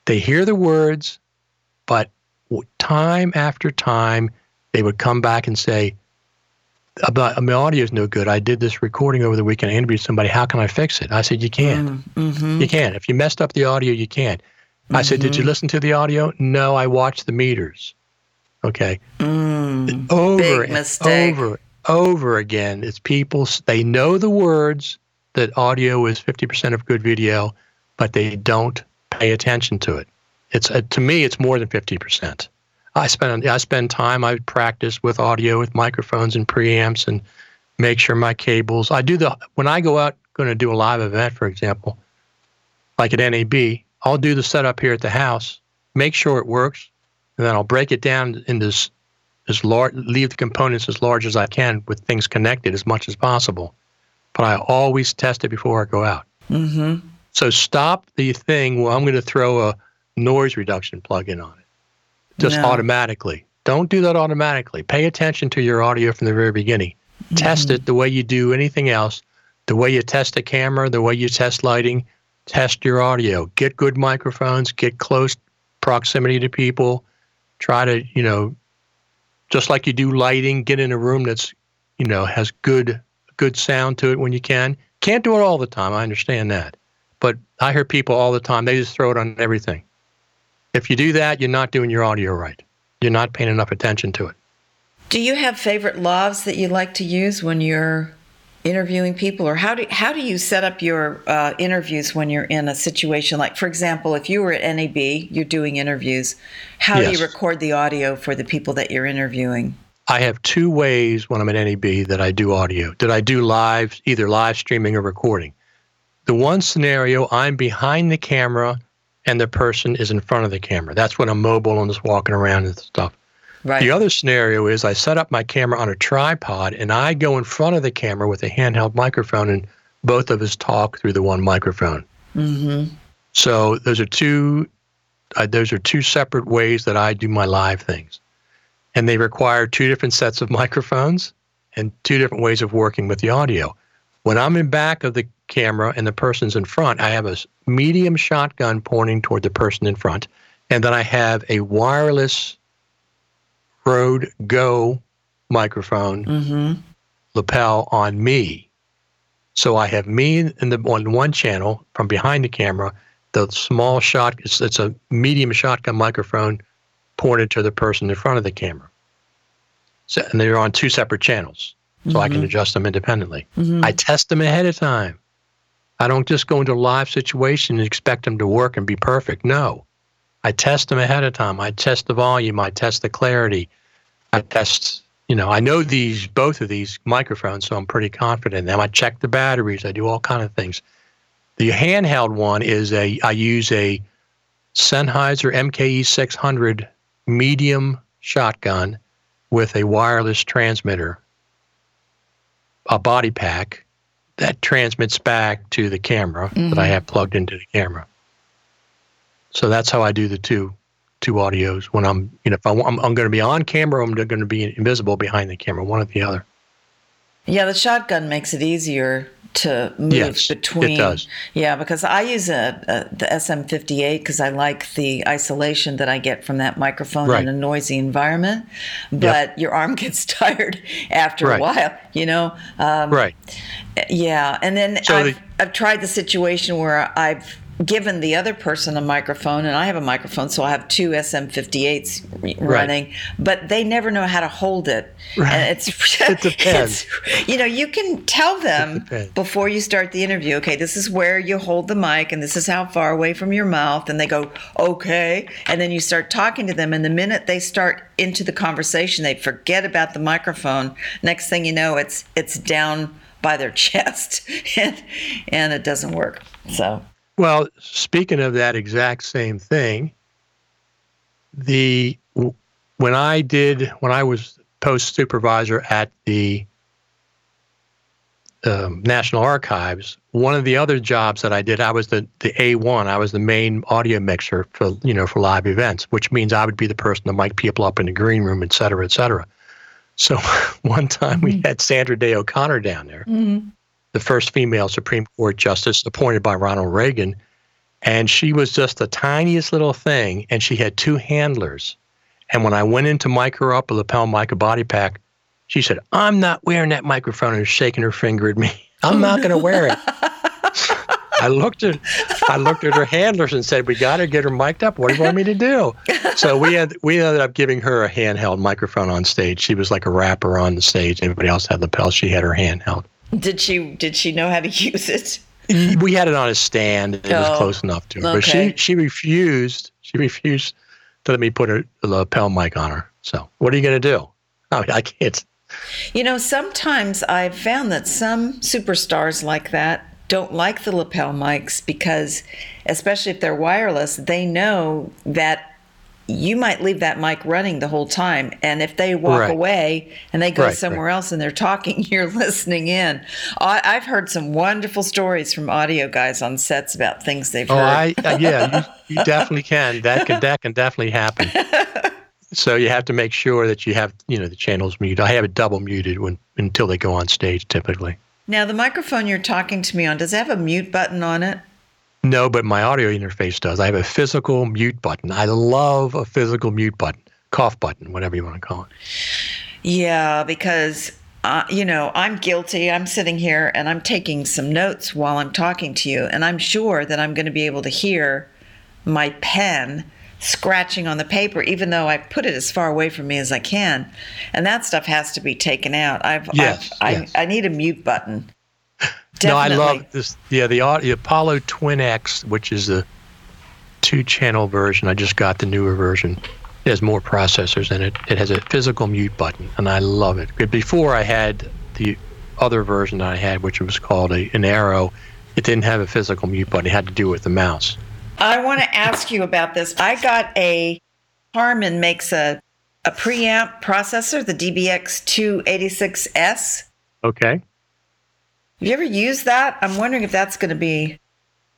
They hear the words, but time after time, they would come back and say, about my audio is no good. I did this recording over the weekend. I interviewed somebody. How can I fix it? I said, you can't. Mm-hmm. You can't. If you messed up the audio, you can't. I said, Did you listen to the audio? No, I watched the meters. Okay. Mm, over big mistake. over over again. It's people they know the words that audio is 50% of good video, but they don't pay attention to it. It's uh, to me it's more than 50%. I spend I spend time I practice with audio with microphones and preamps and make sure my cables. I do the when I go out going to do a live event for example, like at NAB, I'll do the setup here at the house, make sure it works, and then I'll break it down into this as large, leave the components as large as I can with things connected as much as possible. But I always test it before I go out. Mm-hmm. So stop the thing. Well, I'm going to throw a noise reduction plug-in on it, just No. automatically. Don't do that automatically. Pay attention to your audio from the very beginning. Test mm-hmm. it the way you do anything else, the way you test a camera, the way you test lighting. Test your audio. Get good microphones. Get close proximity to people. Try to, you know, just like you do lighting, get in a room that's, you know, has good good sound to it when you can. Can't do it all the time. I understand that. But I hear people all the time, they just throw it on everything. If you do that, you're not doing your audio right. You're not paying enough attention to it. Do you have favorite lavs that you like to use when you're interviewing people, or how do how do you set up your uh, interviews when you're in a situation like, for example, if you were at NAB, you're doing interviews. How do you record the audio for the people that you're interviewing? I have two ways when I'm at NAB that I do audio, that I do live, either live streaming or recording. The one scenario, I'm behind the camera and the person is in front of the camera. That's when I'm mobile and just walking around and stuff. Right. The other scenario is I set up my camera on a tripod and I go in front of the camera with a handheld microphone and both of us talk through the one microphone. hmm So those are two uh, those are two separate ways that I do my live things. And they require two different sets of microphones and two different ways of working with the audio. When I'm in back of the camera and the person's in front, I have a medium shotgun pointing toward the person in front, and then I have a wireless Rode Go microphone hmm lapel on me. So I have me in the on one channel from behind the camera, the small shot it's, it's a medium shotgun microphone pointed to the person in front of the camera. So and they're on two separate channels. So I can adjust them independently. hmm I test them ahead of time. I don't just go into a live situation and expect them to work and be perfect. No. I test them ahead of time. I test the volume. I test the clarity. I test, you know, I know these, both of these microphones, so I'm pretty confident in them. I check the batteries. I do all kind of things. The handheld one is a, I use a Sennheiser MKE 600 medium shotgun with a wireless transmitter a body pack that transmits back to the camera that I mm-hmm. have plugged into the camera. So that's how I do the two two audios when I'm you know if I, I'm, I'm going to be on camera, I'm going to be invisible behind the camera, one or the other. Yeah, the shotgun makes it easier to move Yes, it between. does. Yeah, because I use a, a the SM58 because I like the isolation that I get from that microphone Right. in a noisy environment. But your arm gets tired after Right. a while, you know. Um, Right. Yeah, and then So I've, the- I've tried the situation where I've given the other person a microphone, and I have a microphone, so I have two SM58s r- running, but they never know how to hold it. Right. And it's, It depends. it's- you know, you can tell them before you start the interview, okay, this is where you hold the mic, and this is how far away from your mouth, and they go, okay, and then you start talking to them, and the minute they start into the conversation, they forget about the microphone. Next thing you know, it's it's down by their chest, and and it doesn't work. So. Well, speaking of that exact same thing, the when I did when I was post supervisor at the um, National Archives, one of the other jobs that I did, I was the the A1. I was the main audio mixer for you know for live events, which means I would be the person to mic people up in the green room, et cetera, et cetera. So one time we had Sandra Day O'Connor down there, the first female Supreme Court justice appointed by Ronald Reagan, and she was just the tiniest little thing, and she had two handlers. And when I went in to mic her up, a lapel mic, a body pack, she said, "I'm not wearing that microphone," and shaking her finger at me. I'm not going to wear it. I looked at I looked at her handlers and said, "We got to get her mic'd up. What do you want me to do?" So we had we ended up giving her a handheld microphone on stage. She was like a rapper on the stage. Everybody else had lapels. She had her handheld. Did she did she know how to use it? We had it on a stand. It oh, was close enough to her, okay. but she she refused. She refused to let me put a, a lapel mic on her. So what are you going to do? I, I can't. You know, sometimes I've found that some superstars like that don't like the lapel mics because, especially if they're wireless, they know that you might leave that mic running the whole time. And if they walk right. away and they go right, somewhere right. else and they're talking, you're listening in. I, have heard some wonderful stories from audio guys on sets about things they've oh, heard. I, uh, yeah, you, you definitely can. That can that can definitely happen. so you have to make sure that you have you know the channels muted. I have it double muted when until they go on stage typically. Now the microphone you're talking to me on does it have a mute button on it? No, but my audio interface does. I have a physical mute button. I love a physical mute button, cough button, whatever you want to call it. Yeah, because uh, you know, I'm guilty. I'm sitting here and I'm taking some notes while I'm talking to you, and I'm sure that I'm going to be able to hear my pen scratching on the paper, even though I put it as far away from me as I can. And that stuff has to be taken out. I've, yes, I've yes. I, I need a mute button. No, I love this. Yeah, the, the Apollo Twin X, which is the two-channel version. I just got the newer version. It has more processors in it. It has a physical mute button, and I love it. Before I had the other version that I had, which was called a, an Arrow, it didn't have a physical mute button. It had to do with the mouse. I want to ask you about this. I got a Harman makes a a preamp processor, the DBX 286S. Okay. Have you ever used that? I'm wondering if that's going to be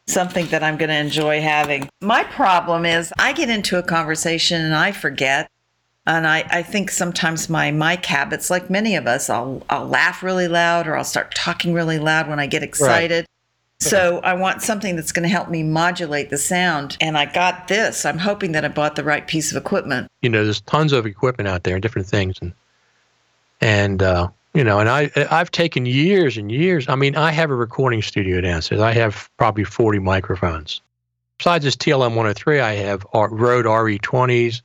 something that I'm going to enjoy having. My problem is I get into a conversation and I forget. And I, I think sometimes my mic habits, like many of us, I'll, I'll laugh really loud or I'll start talking really loud when I get excited. Right. So I want something that's going to help me modulate the sound. And I got this. I'm hoping that I bought the right piece of equipment. You know, there's tons of equipment out there, and different things, and and uh, you know, and I I've taken years and years. I mean, I have a recording studio downstairs. I have probably 40 microphones. Besides this TLM 103, I have Rode RE20s.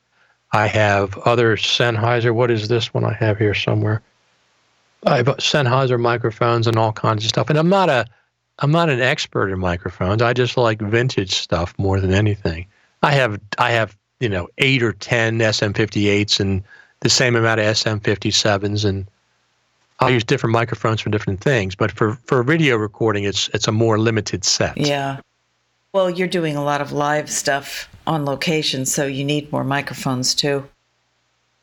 I have other Sennheiser. What is this one I have here somewhere? I have Sennheiser microphones and all kinds of stuff. And I'm not a I'm not an expert in microphones. I just like vintage stuff more than anything. I have I have you know eight or ten SM58s and the same amount of SM57s, and I'll use different microphones for different things. But for for video recording, it's it's a more limited set. Yeah. Well, you're doing a lot of live stuff on location, so you need more microphones too.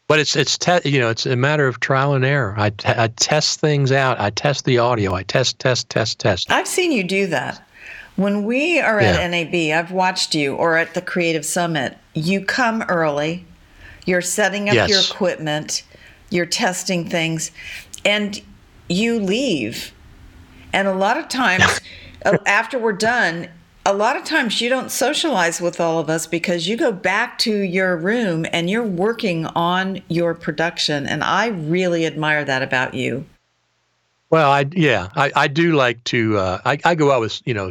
But it's it's te- you know it's a matter of trial and error. I, t- I test things out. I test the audio. I test test test test. I've seen you do that. When we are yeah. at NAB, I've watched you, or at the Creative Summit. You come early. You're setting up yes. your equipment. You're testing things, and you leave. And a lot of times, after we're done, a lot of times you don't socialize with all of us because you go back to your room and you're working on your production. And I really admire that about you. Well, I yeah, I, I do like to. Uh, I I go out with you know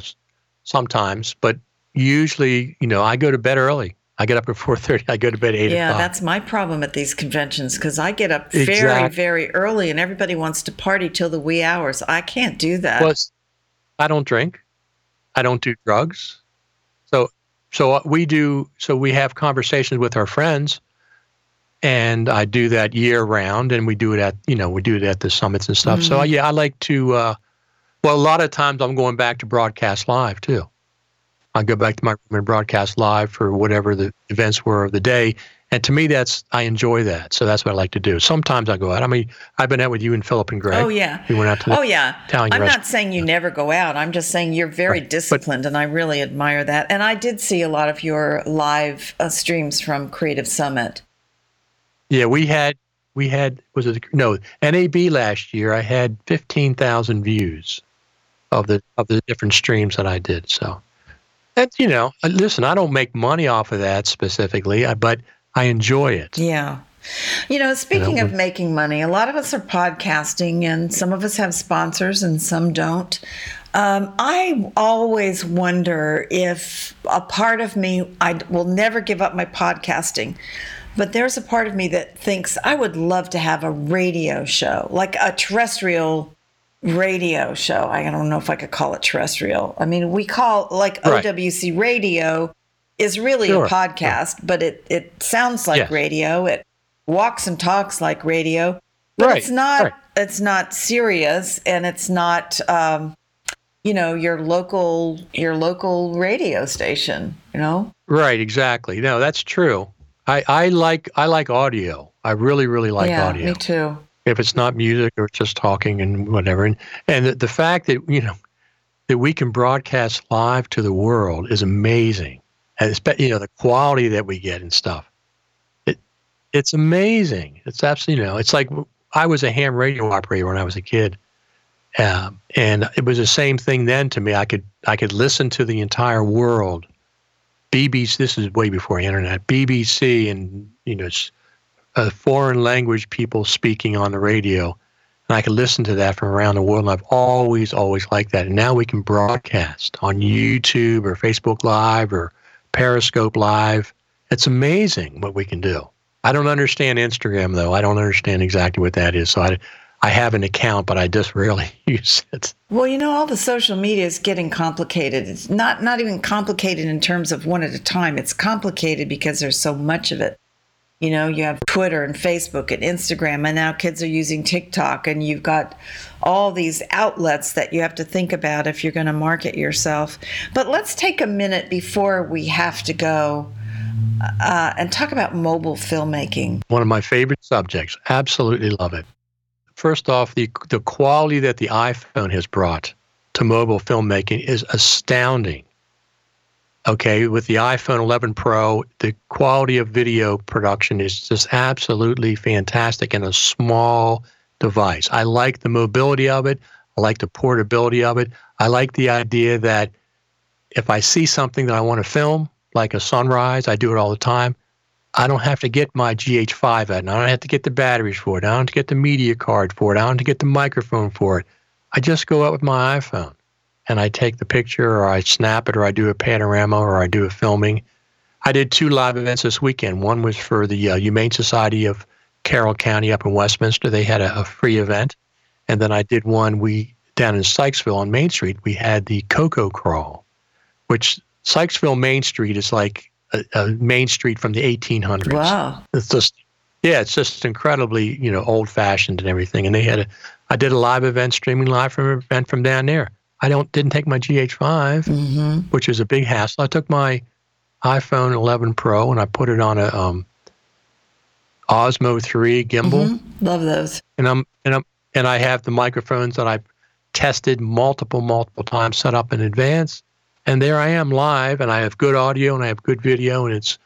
sometimes, but usually you know I go to bed early. I get up at four thirty. I go to bed eight. Yeah, o'clock. that's my problem at these conventions because I get up very exactly. very early, and everybody wants to party till the wee hours. I can't do that. Well, I don't drink. I don't do drugs. So so we do so we have conversations with our friends and I do that year round and we do it at you know we do it at the summits and stuff. Mm-hmm. So yeah, I like to uh, well a lot of times I'm going back to broadcast live too. I go back to my room and broadcast live for whatever the events were of the day and to me, that's I enjoy that. So that's what I like to do. Sometimes I go out. I mean, I've been out with you and Philip and Greg. Oh yeah, we went out to. oh yeah. Italian I'm restaurant. not saying you never go out. I'm just saying you're very right. disciplined, but, and I really admire that. And I did see a lot of your live uh, streams from Creative Summit. Yeah, we had we had was it no NAB last year? I had fifteen thousand views of the of the different streams that I did. So. And you know, listen, I don't make money off of that specifically, but I enjoy it. Yeah. You know, speaking you know, of making money, a lot of us are podcasting and some of us have sponsors and some don't. Um, I always wonder if a part of me, I will never give up my podcasting, but there's a part of me that thinks I would love to have a radio show, like a terrestrial radio show. I don't know if I could call it terrestrial. I mean, we call like right. OWC radio is really sure. a podcast, but it, it sounds like yes. radio. It walks and talks like radio, but right. it's not, right. it's not serious and it's not, um, you know your local your local radio station you know right exactly no that's true i i like i like audio i really really like yeah, audio me too if it's not music or just talking and whatever and and the, the fact that you know that we can broadcast live to the world is amazing and it's, you know the quality that we get and stuff it it's amazing it's absolutely you know it's like i was a ham radio operator when i was a kid um, and it was the same thing then to me. I could I could listen to the entire world. BBC. This is way before internet. BBC and you know, uh, foreign language people speaking on the radio, and I could listen to that from around the world. And I've always always liked that. And now we can broadcast on YouTube or Facebook Live or Periscope Live. It's amazing what we can do. I don't understand Instagram though. I don't understand exactly what that is. So I I have an account, but I just rarely use it. Well, you know, all the social media is getting complicated. It's not not even complicated in terms of one at a time. It's complicated because there's so much of it. You know, you have Twitter and Facebook and Instagram, and now kids are using TikTok, and you've got all these outlets that you have to think about if you're going to market yourself. But let's take a minute before we have to go uh, and talk about mobile filmmaking. One of my favorite subjects. Absolutely love it. First off, the, the quality that the iPhone has brought to mobile filmmaking is astounding. Okay, with the iPhone 11 Pro, the quality of video production is just absolutely fantastic in a small device. I like the mobility of it. I like the portability of it. I like the idea that if I see something that I want to film, like a sunrise, I do it all the time. I don't have to get my GH5 at, and I don't have to get the batteries for it. I don't have to get the media card for it. I don't have to get the microphone for it. I just go out with my iPhone and I take the picture or I snap it or I do a panorama or I do a filming. I did two live events this weekend. One was for the uh, Humane Society of Carroll County up in Westminster. They had a, a free event. And then I did one we down in Sykesville on Main Street. We had the Cocoa Crawl, which Sykesville Main Street is like a, a main street from the 1800s. Wow. It's just, yeah, it's just incredibly, you know, old fashioned and everything. And they had a, I did a live event streaming live from an event from down there. I don't didn't take my GH5, mm-hmm. which is a big hassle. I took my iPhone 11 Pro and I put it on a um, Osmo 3 gimbal. Mm-hmm. Love those. And I'm and I'm and I have the microphones that I've tested multiple multiple times, set up in advance and there I am live, and I have good audio and I have good video, and it's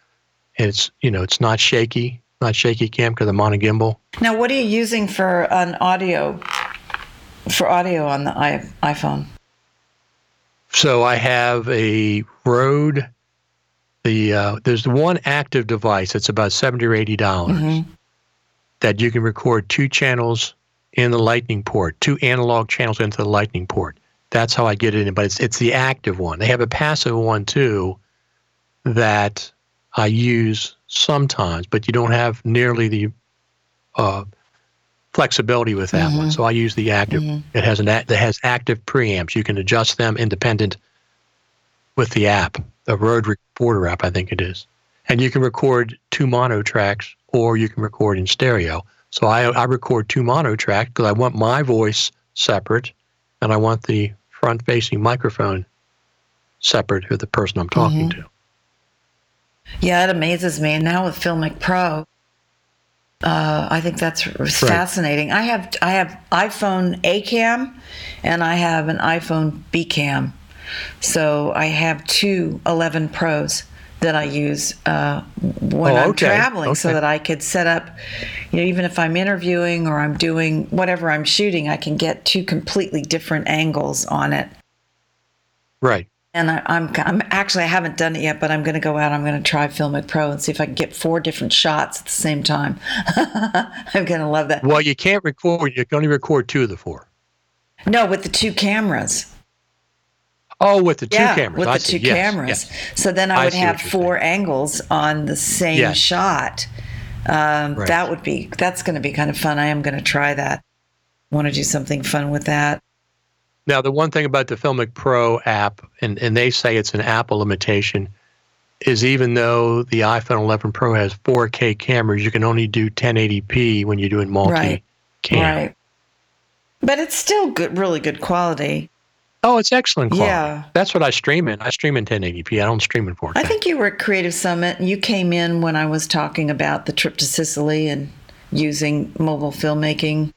it's you know it's not shaky, not shaky cam because I'm on a gimbal. Now, what are you using for an audio for audio on the iPhone? So I have a Rode. The uh, there's one active device that's about seventy or eighty dollars mm-hmm. that you can record two channels in the Lightning port, two analog channels into the Lightning port. That's how I get it in, but it's it's the active one. They have a passive one too that I use sometimes, but you don't have nearly the uh, flexibility with that mm-hmm. one. So I use the active. Mm-hmm. It has an that has active preamps. You can adjust them independent with the app, the Rode Recorder app, I think it is, and you can record two mono tracks or you can record in stereo. So I I record two mono tracks because I want my voice separate and I want the front facing microphone separate of the person I'm talking mm-hmm. to. Yeah, it amazes me. And now with Filmic Pro, uh, I think that's right. fascinating. I have I have iPhone A cam, and I have an iPhone B cam. So I have two 11 Pros that I use uh, when oh, I'm traveling, okay. so that I could set up, you know, even if I'm interviewing or I'm doing whatever I'm shooting, I can get two completely different angles on it. Right. And I, am I'm, I'm actually I haven't done it yet, but I'm going to go out. I'm going to try Filmic Pro and see if I can get four different shots at the same time. I'm going to love that. Well, you can't record. You can only record two of the four. No, with the two cameras. Oh, with the two yeah, cameras. with I the see. two Yes, cameras. yes. So then I I would see have four angles on the same Yes. shot. Um, Right. That would be that's going to be kind of fun. I am going to try that. Want to do something fun with that? Now, the one thing about the Filmic Pro app, and, and they say it's an Apple limitation, is even though the iPhone 11 Pro has 4K cameras, you can only do 1080p when you're doing multi Right. cam. Right. But it's still good, really good quality. Oh, it's excellent quality. Yeah. That's what I stream in. I stream in 1080p. I don't stream in 4K. I think you were at Creative Summit and you came in when I was talking about the trip to Sicily and using mobile filmmaking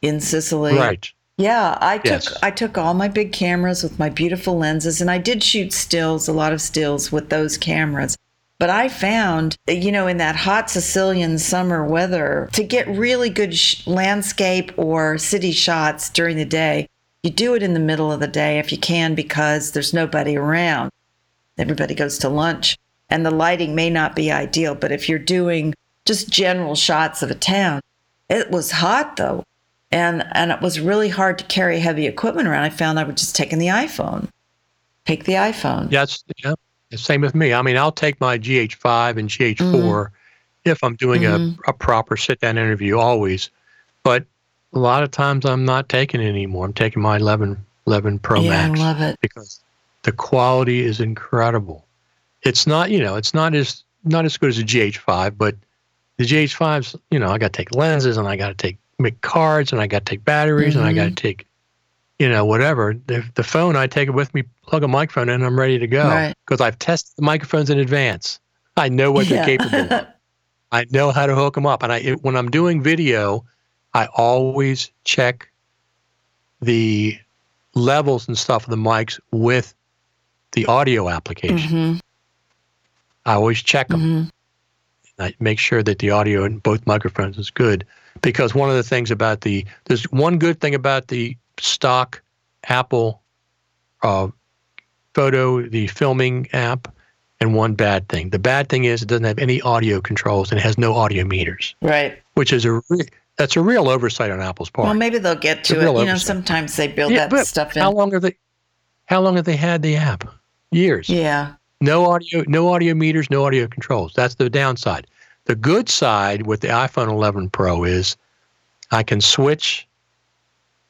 in Sicily. right. Yeah, I took Yes. I took all my big cameras with my beautiful lenses and I did shoot stills, a lot of stills with those cameras. But I found, uh, you know, in that hot Sicilian summer weather, to get really good sh- landscape or city shots during the day, you do it in the middle of the day if you can because there's nobody around. Everybody goes to lunch and the lighting may not be ideal, but if you're doing just general shots of a town, it was hot though. And and it was really hard to carry heavy equipment around. I found I would just take in the iPhone. Take the iPhone. It's, yeah, same with me. I mean, I'll take my GH5 and GH4 Mm-hmm. if I'm doing a, a proper sit down interview, always. But a lot of times I'm not taking it anymore. I'm taking my 11, 11 Pro yeah, Max I love it. because the quality is incredible. It's not, you know, it's not as not as good as a GH5, but the GH5's, you know, I got to take lenses and I got to take make cards and I got to take batteries and I got to take, you know, whatever. The, the phone, I take it with me, plug a microphone in, and I'm ready to go Right. because I've tested the microphones in advance. I know what Yeah. they're capable of. I know how to hook them up. And I, it, when I'm doing video, I always check the levels and stuff of the mics with the audio application. hmm I always check them. hmm I make sure that the audio in both microphones is good because one of the things about the there's one good thing about the stock Apple uh, photo the filming app and one bad thing. The bad thing is it doesn't have any audio controls and it has no audio meters, Right. which is a re- that's a real oversight on Apple's part. Well, maybe they'll get to it. You know, sometimes they build Yeah, that stuff in. how long have they how long have they had the app? Years. yeah. No audio, no audio meters, no audio controls. That's the downside. The good side with the iPhone 11 Pro is I can switch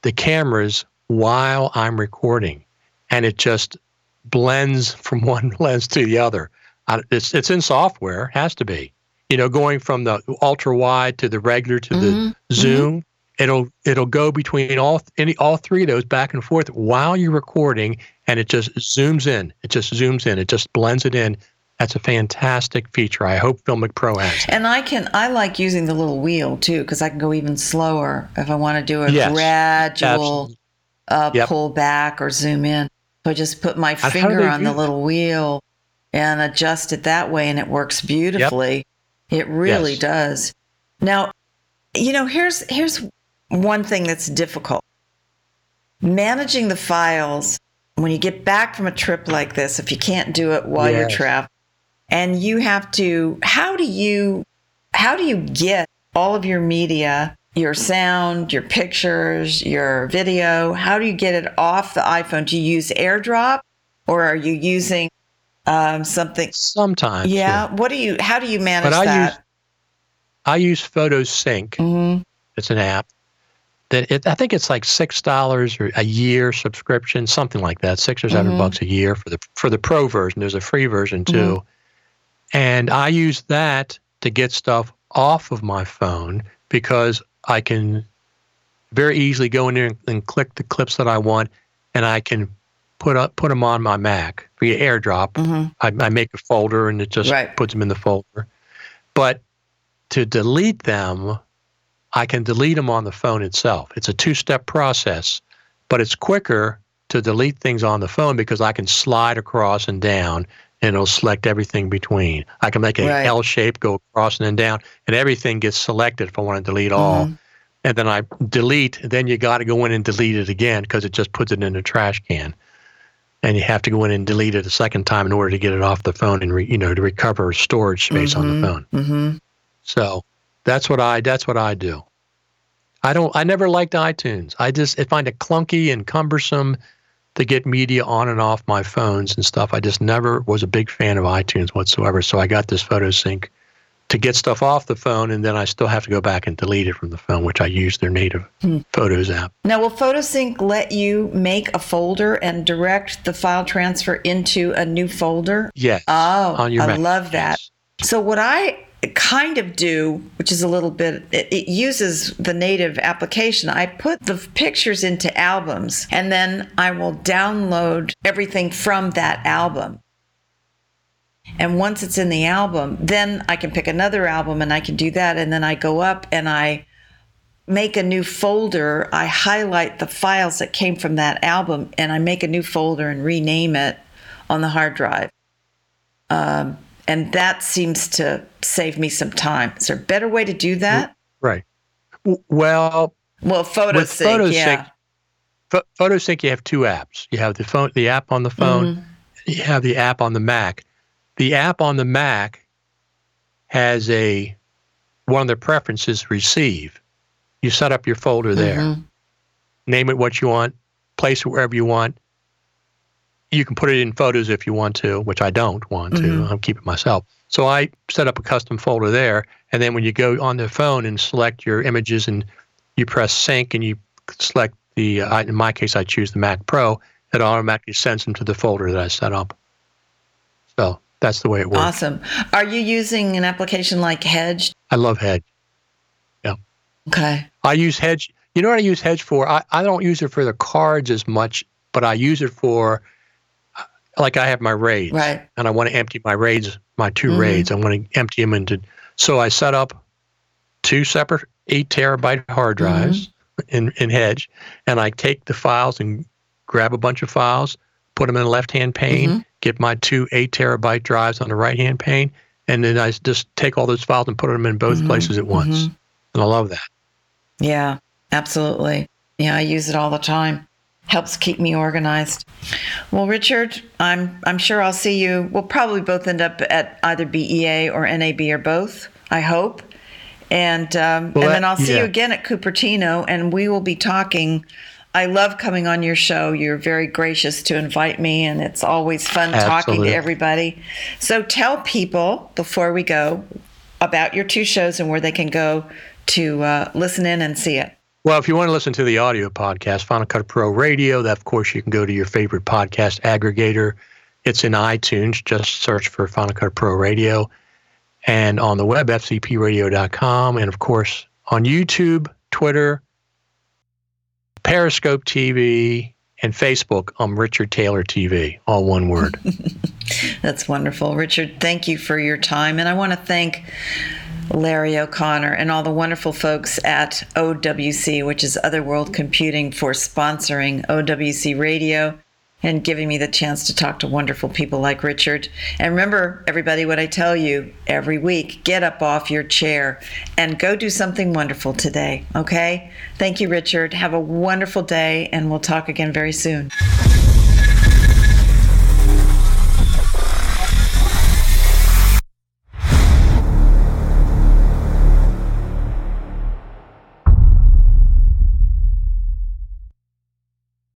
the cameras while I'm recording, and it just blends from one lens to the other. It's it's in software, has to be. You know, going from the ultra wide to the regular to the Mhm. zoom, it'll it'll go between all any all three of those back and forth while you're recording, and it just zooms in. It just zooms in. It just blends it in. That's a fantastic feature. I hope Filmic Pro has. And I can I like using the little wheel too because I can go even slower if I want to do a Yes, gradual uh, Yep. pull back or zoom in. So I just put my finger on the little wheel and adjust it that way, and it works beautifully. It really Yes. does. Now, you know, here's here's one thing that's difficult. Managing the files when you get back from a trip like this, if you can't do it while you're Yes. traveling, and you have to, how do you, how do you get all of your media, your sound, your pictures, your video? How do you get it off the iPhone? Do you use AirDrop, or are you using um, something? Sometimes. Yeah. What do you? How do you manage But I use that? I use PhotoSync. Mhm. It's an app that it, I think it's like six dollars or a year subscription, something like that, six or 7 Mhm. bucks a year for the for the pro version. There's a free version too, and I use that to get stuff off of my phone because I can very easily go in there and, and click the clips that I want, and I can put up put them on my Mac via AirDrop. Mhm. I, I make a folder and it just Right. puts them in the folder. But to delete them, I can delete them on the phone itself. It's a two step process, but it's quicker to delete things on the phone because I can slide across and down and it'll select everything between. I can make a Right. L shape, go across and then down, and everything gets selected if I want to delete all. Mhm. And then I delete, then you got to go in and delete it again because it just puts it in the trash can. And you have to go in and delete it a second time in order to get it off the phone and re, you know to recover storage space on the phone. hmm So that's what I that's what I do. I don't I never liked iTunes. I just I find it clunky and cumbersome. To get media on and off my phones and stuff. I just never was a big fan of iTunes whatsoever. So I got this PhotoSync to get stuff off the phone, and then I still have to go back and delete it from the phone, which I use their native hmm. Photos app. Now, will PhotoSync let you make a folder and direct the file transfer into a new folder? Yes. Oh, I Mac. love that. So, what I kind of do, which is a little bit, it, it, uses the native application. I put the pictures into albums and then I will download everything from that album. And once it's in the album, then I can pick another album and I can do that. And then I go up and I make a new folder. I highlight the files that came from that album and I make a new folder and rename it on the hard drive. Um, and that seems to save me some time. Is there a better way to do that? Right. Well, well, PhotoSync, PhotoSync yeah. PhotoSync, you have two apps. You have the phone, the app on the phone. Mm-hmm. You have the app on the Mac. The app on the Mac has a one of the preferences receive. You set up your folder there. Mm-hmm. Name it what you want. Place it wherever you want you can put it in photos if you want to, which I don't want to. Mm-hmm. I'm keeping myself. So I set up a custom folder there, and then when you go on the phone and select your images and you press sync and you select the, uh, in my case, I choose the Mac Pro, it automatically sends them to the folder that I set up. So that's the way it works. Awesome. Are you using an application like Hedge? I love Hedge. Yeah. Okay. I use Hedge. You know what I use Hedge for? I, I don't use it for the cards as much, but I use it for like I have my RAIDs, right? And I want to empty my RAIDs, my 2 mm-hmm. RAIDs. I want to empty them into. So I set up two separate eight terabyte hard drives mm-hmm. in in Hedge, and I take the files and grab a bunch of files, put them in the left hand pane, mm-hmm. get my two eight terabyte drives on the right hand pane, and then I just take all those files and put them in both mm-hmm. places at once. Mm-hmm. And I love that. Yeah, absolutely. Yeah, I use it all the time helps keep me organized. Well, Richard, I'm I'm sure I'll see you. We'll probably both end up at either BEA or NAB or both. I hope, and um, well, and then I'll see yeah. you again at Cupertino, and we will be talking. I love coming on your show. You're very gracious to invite me, and it's always fun Absolutely. talking to everybody. So tell people before we go about your two shows and where they can go to uh, listen in and see it. Well, if you want to listen to the audio podcast, Final Cut Pro Radio, that of course you can go to your favorite podcast aggregator. It's in iTunes. Just search for Final Cut Pro Radio. And on the web, fcpradio.com. And of course, on YouTube, Twitter, Periscope TV, and Facebook, I'm Richard Taylor TV, all one word. That's wonderful. Richard, thank you for your time. And I want to thank Larry O'Connor, and all the wonderful folks at OWC, which is Other World Computing, for sponsoring OWC Radio and giving me the chance to talk to wonderful people like Richard. And remember, everybody, what I tell you every week get up off your chair and go do something wonderful today, okay? Thank you, Richard. Have a wonderful day, and we'll talk again very soon.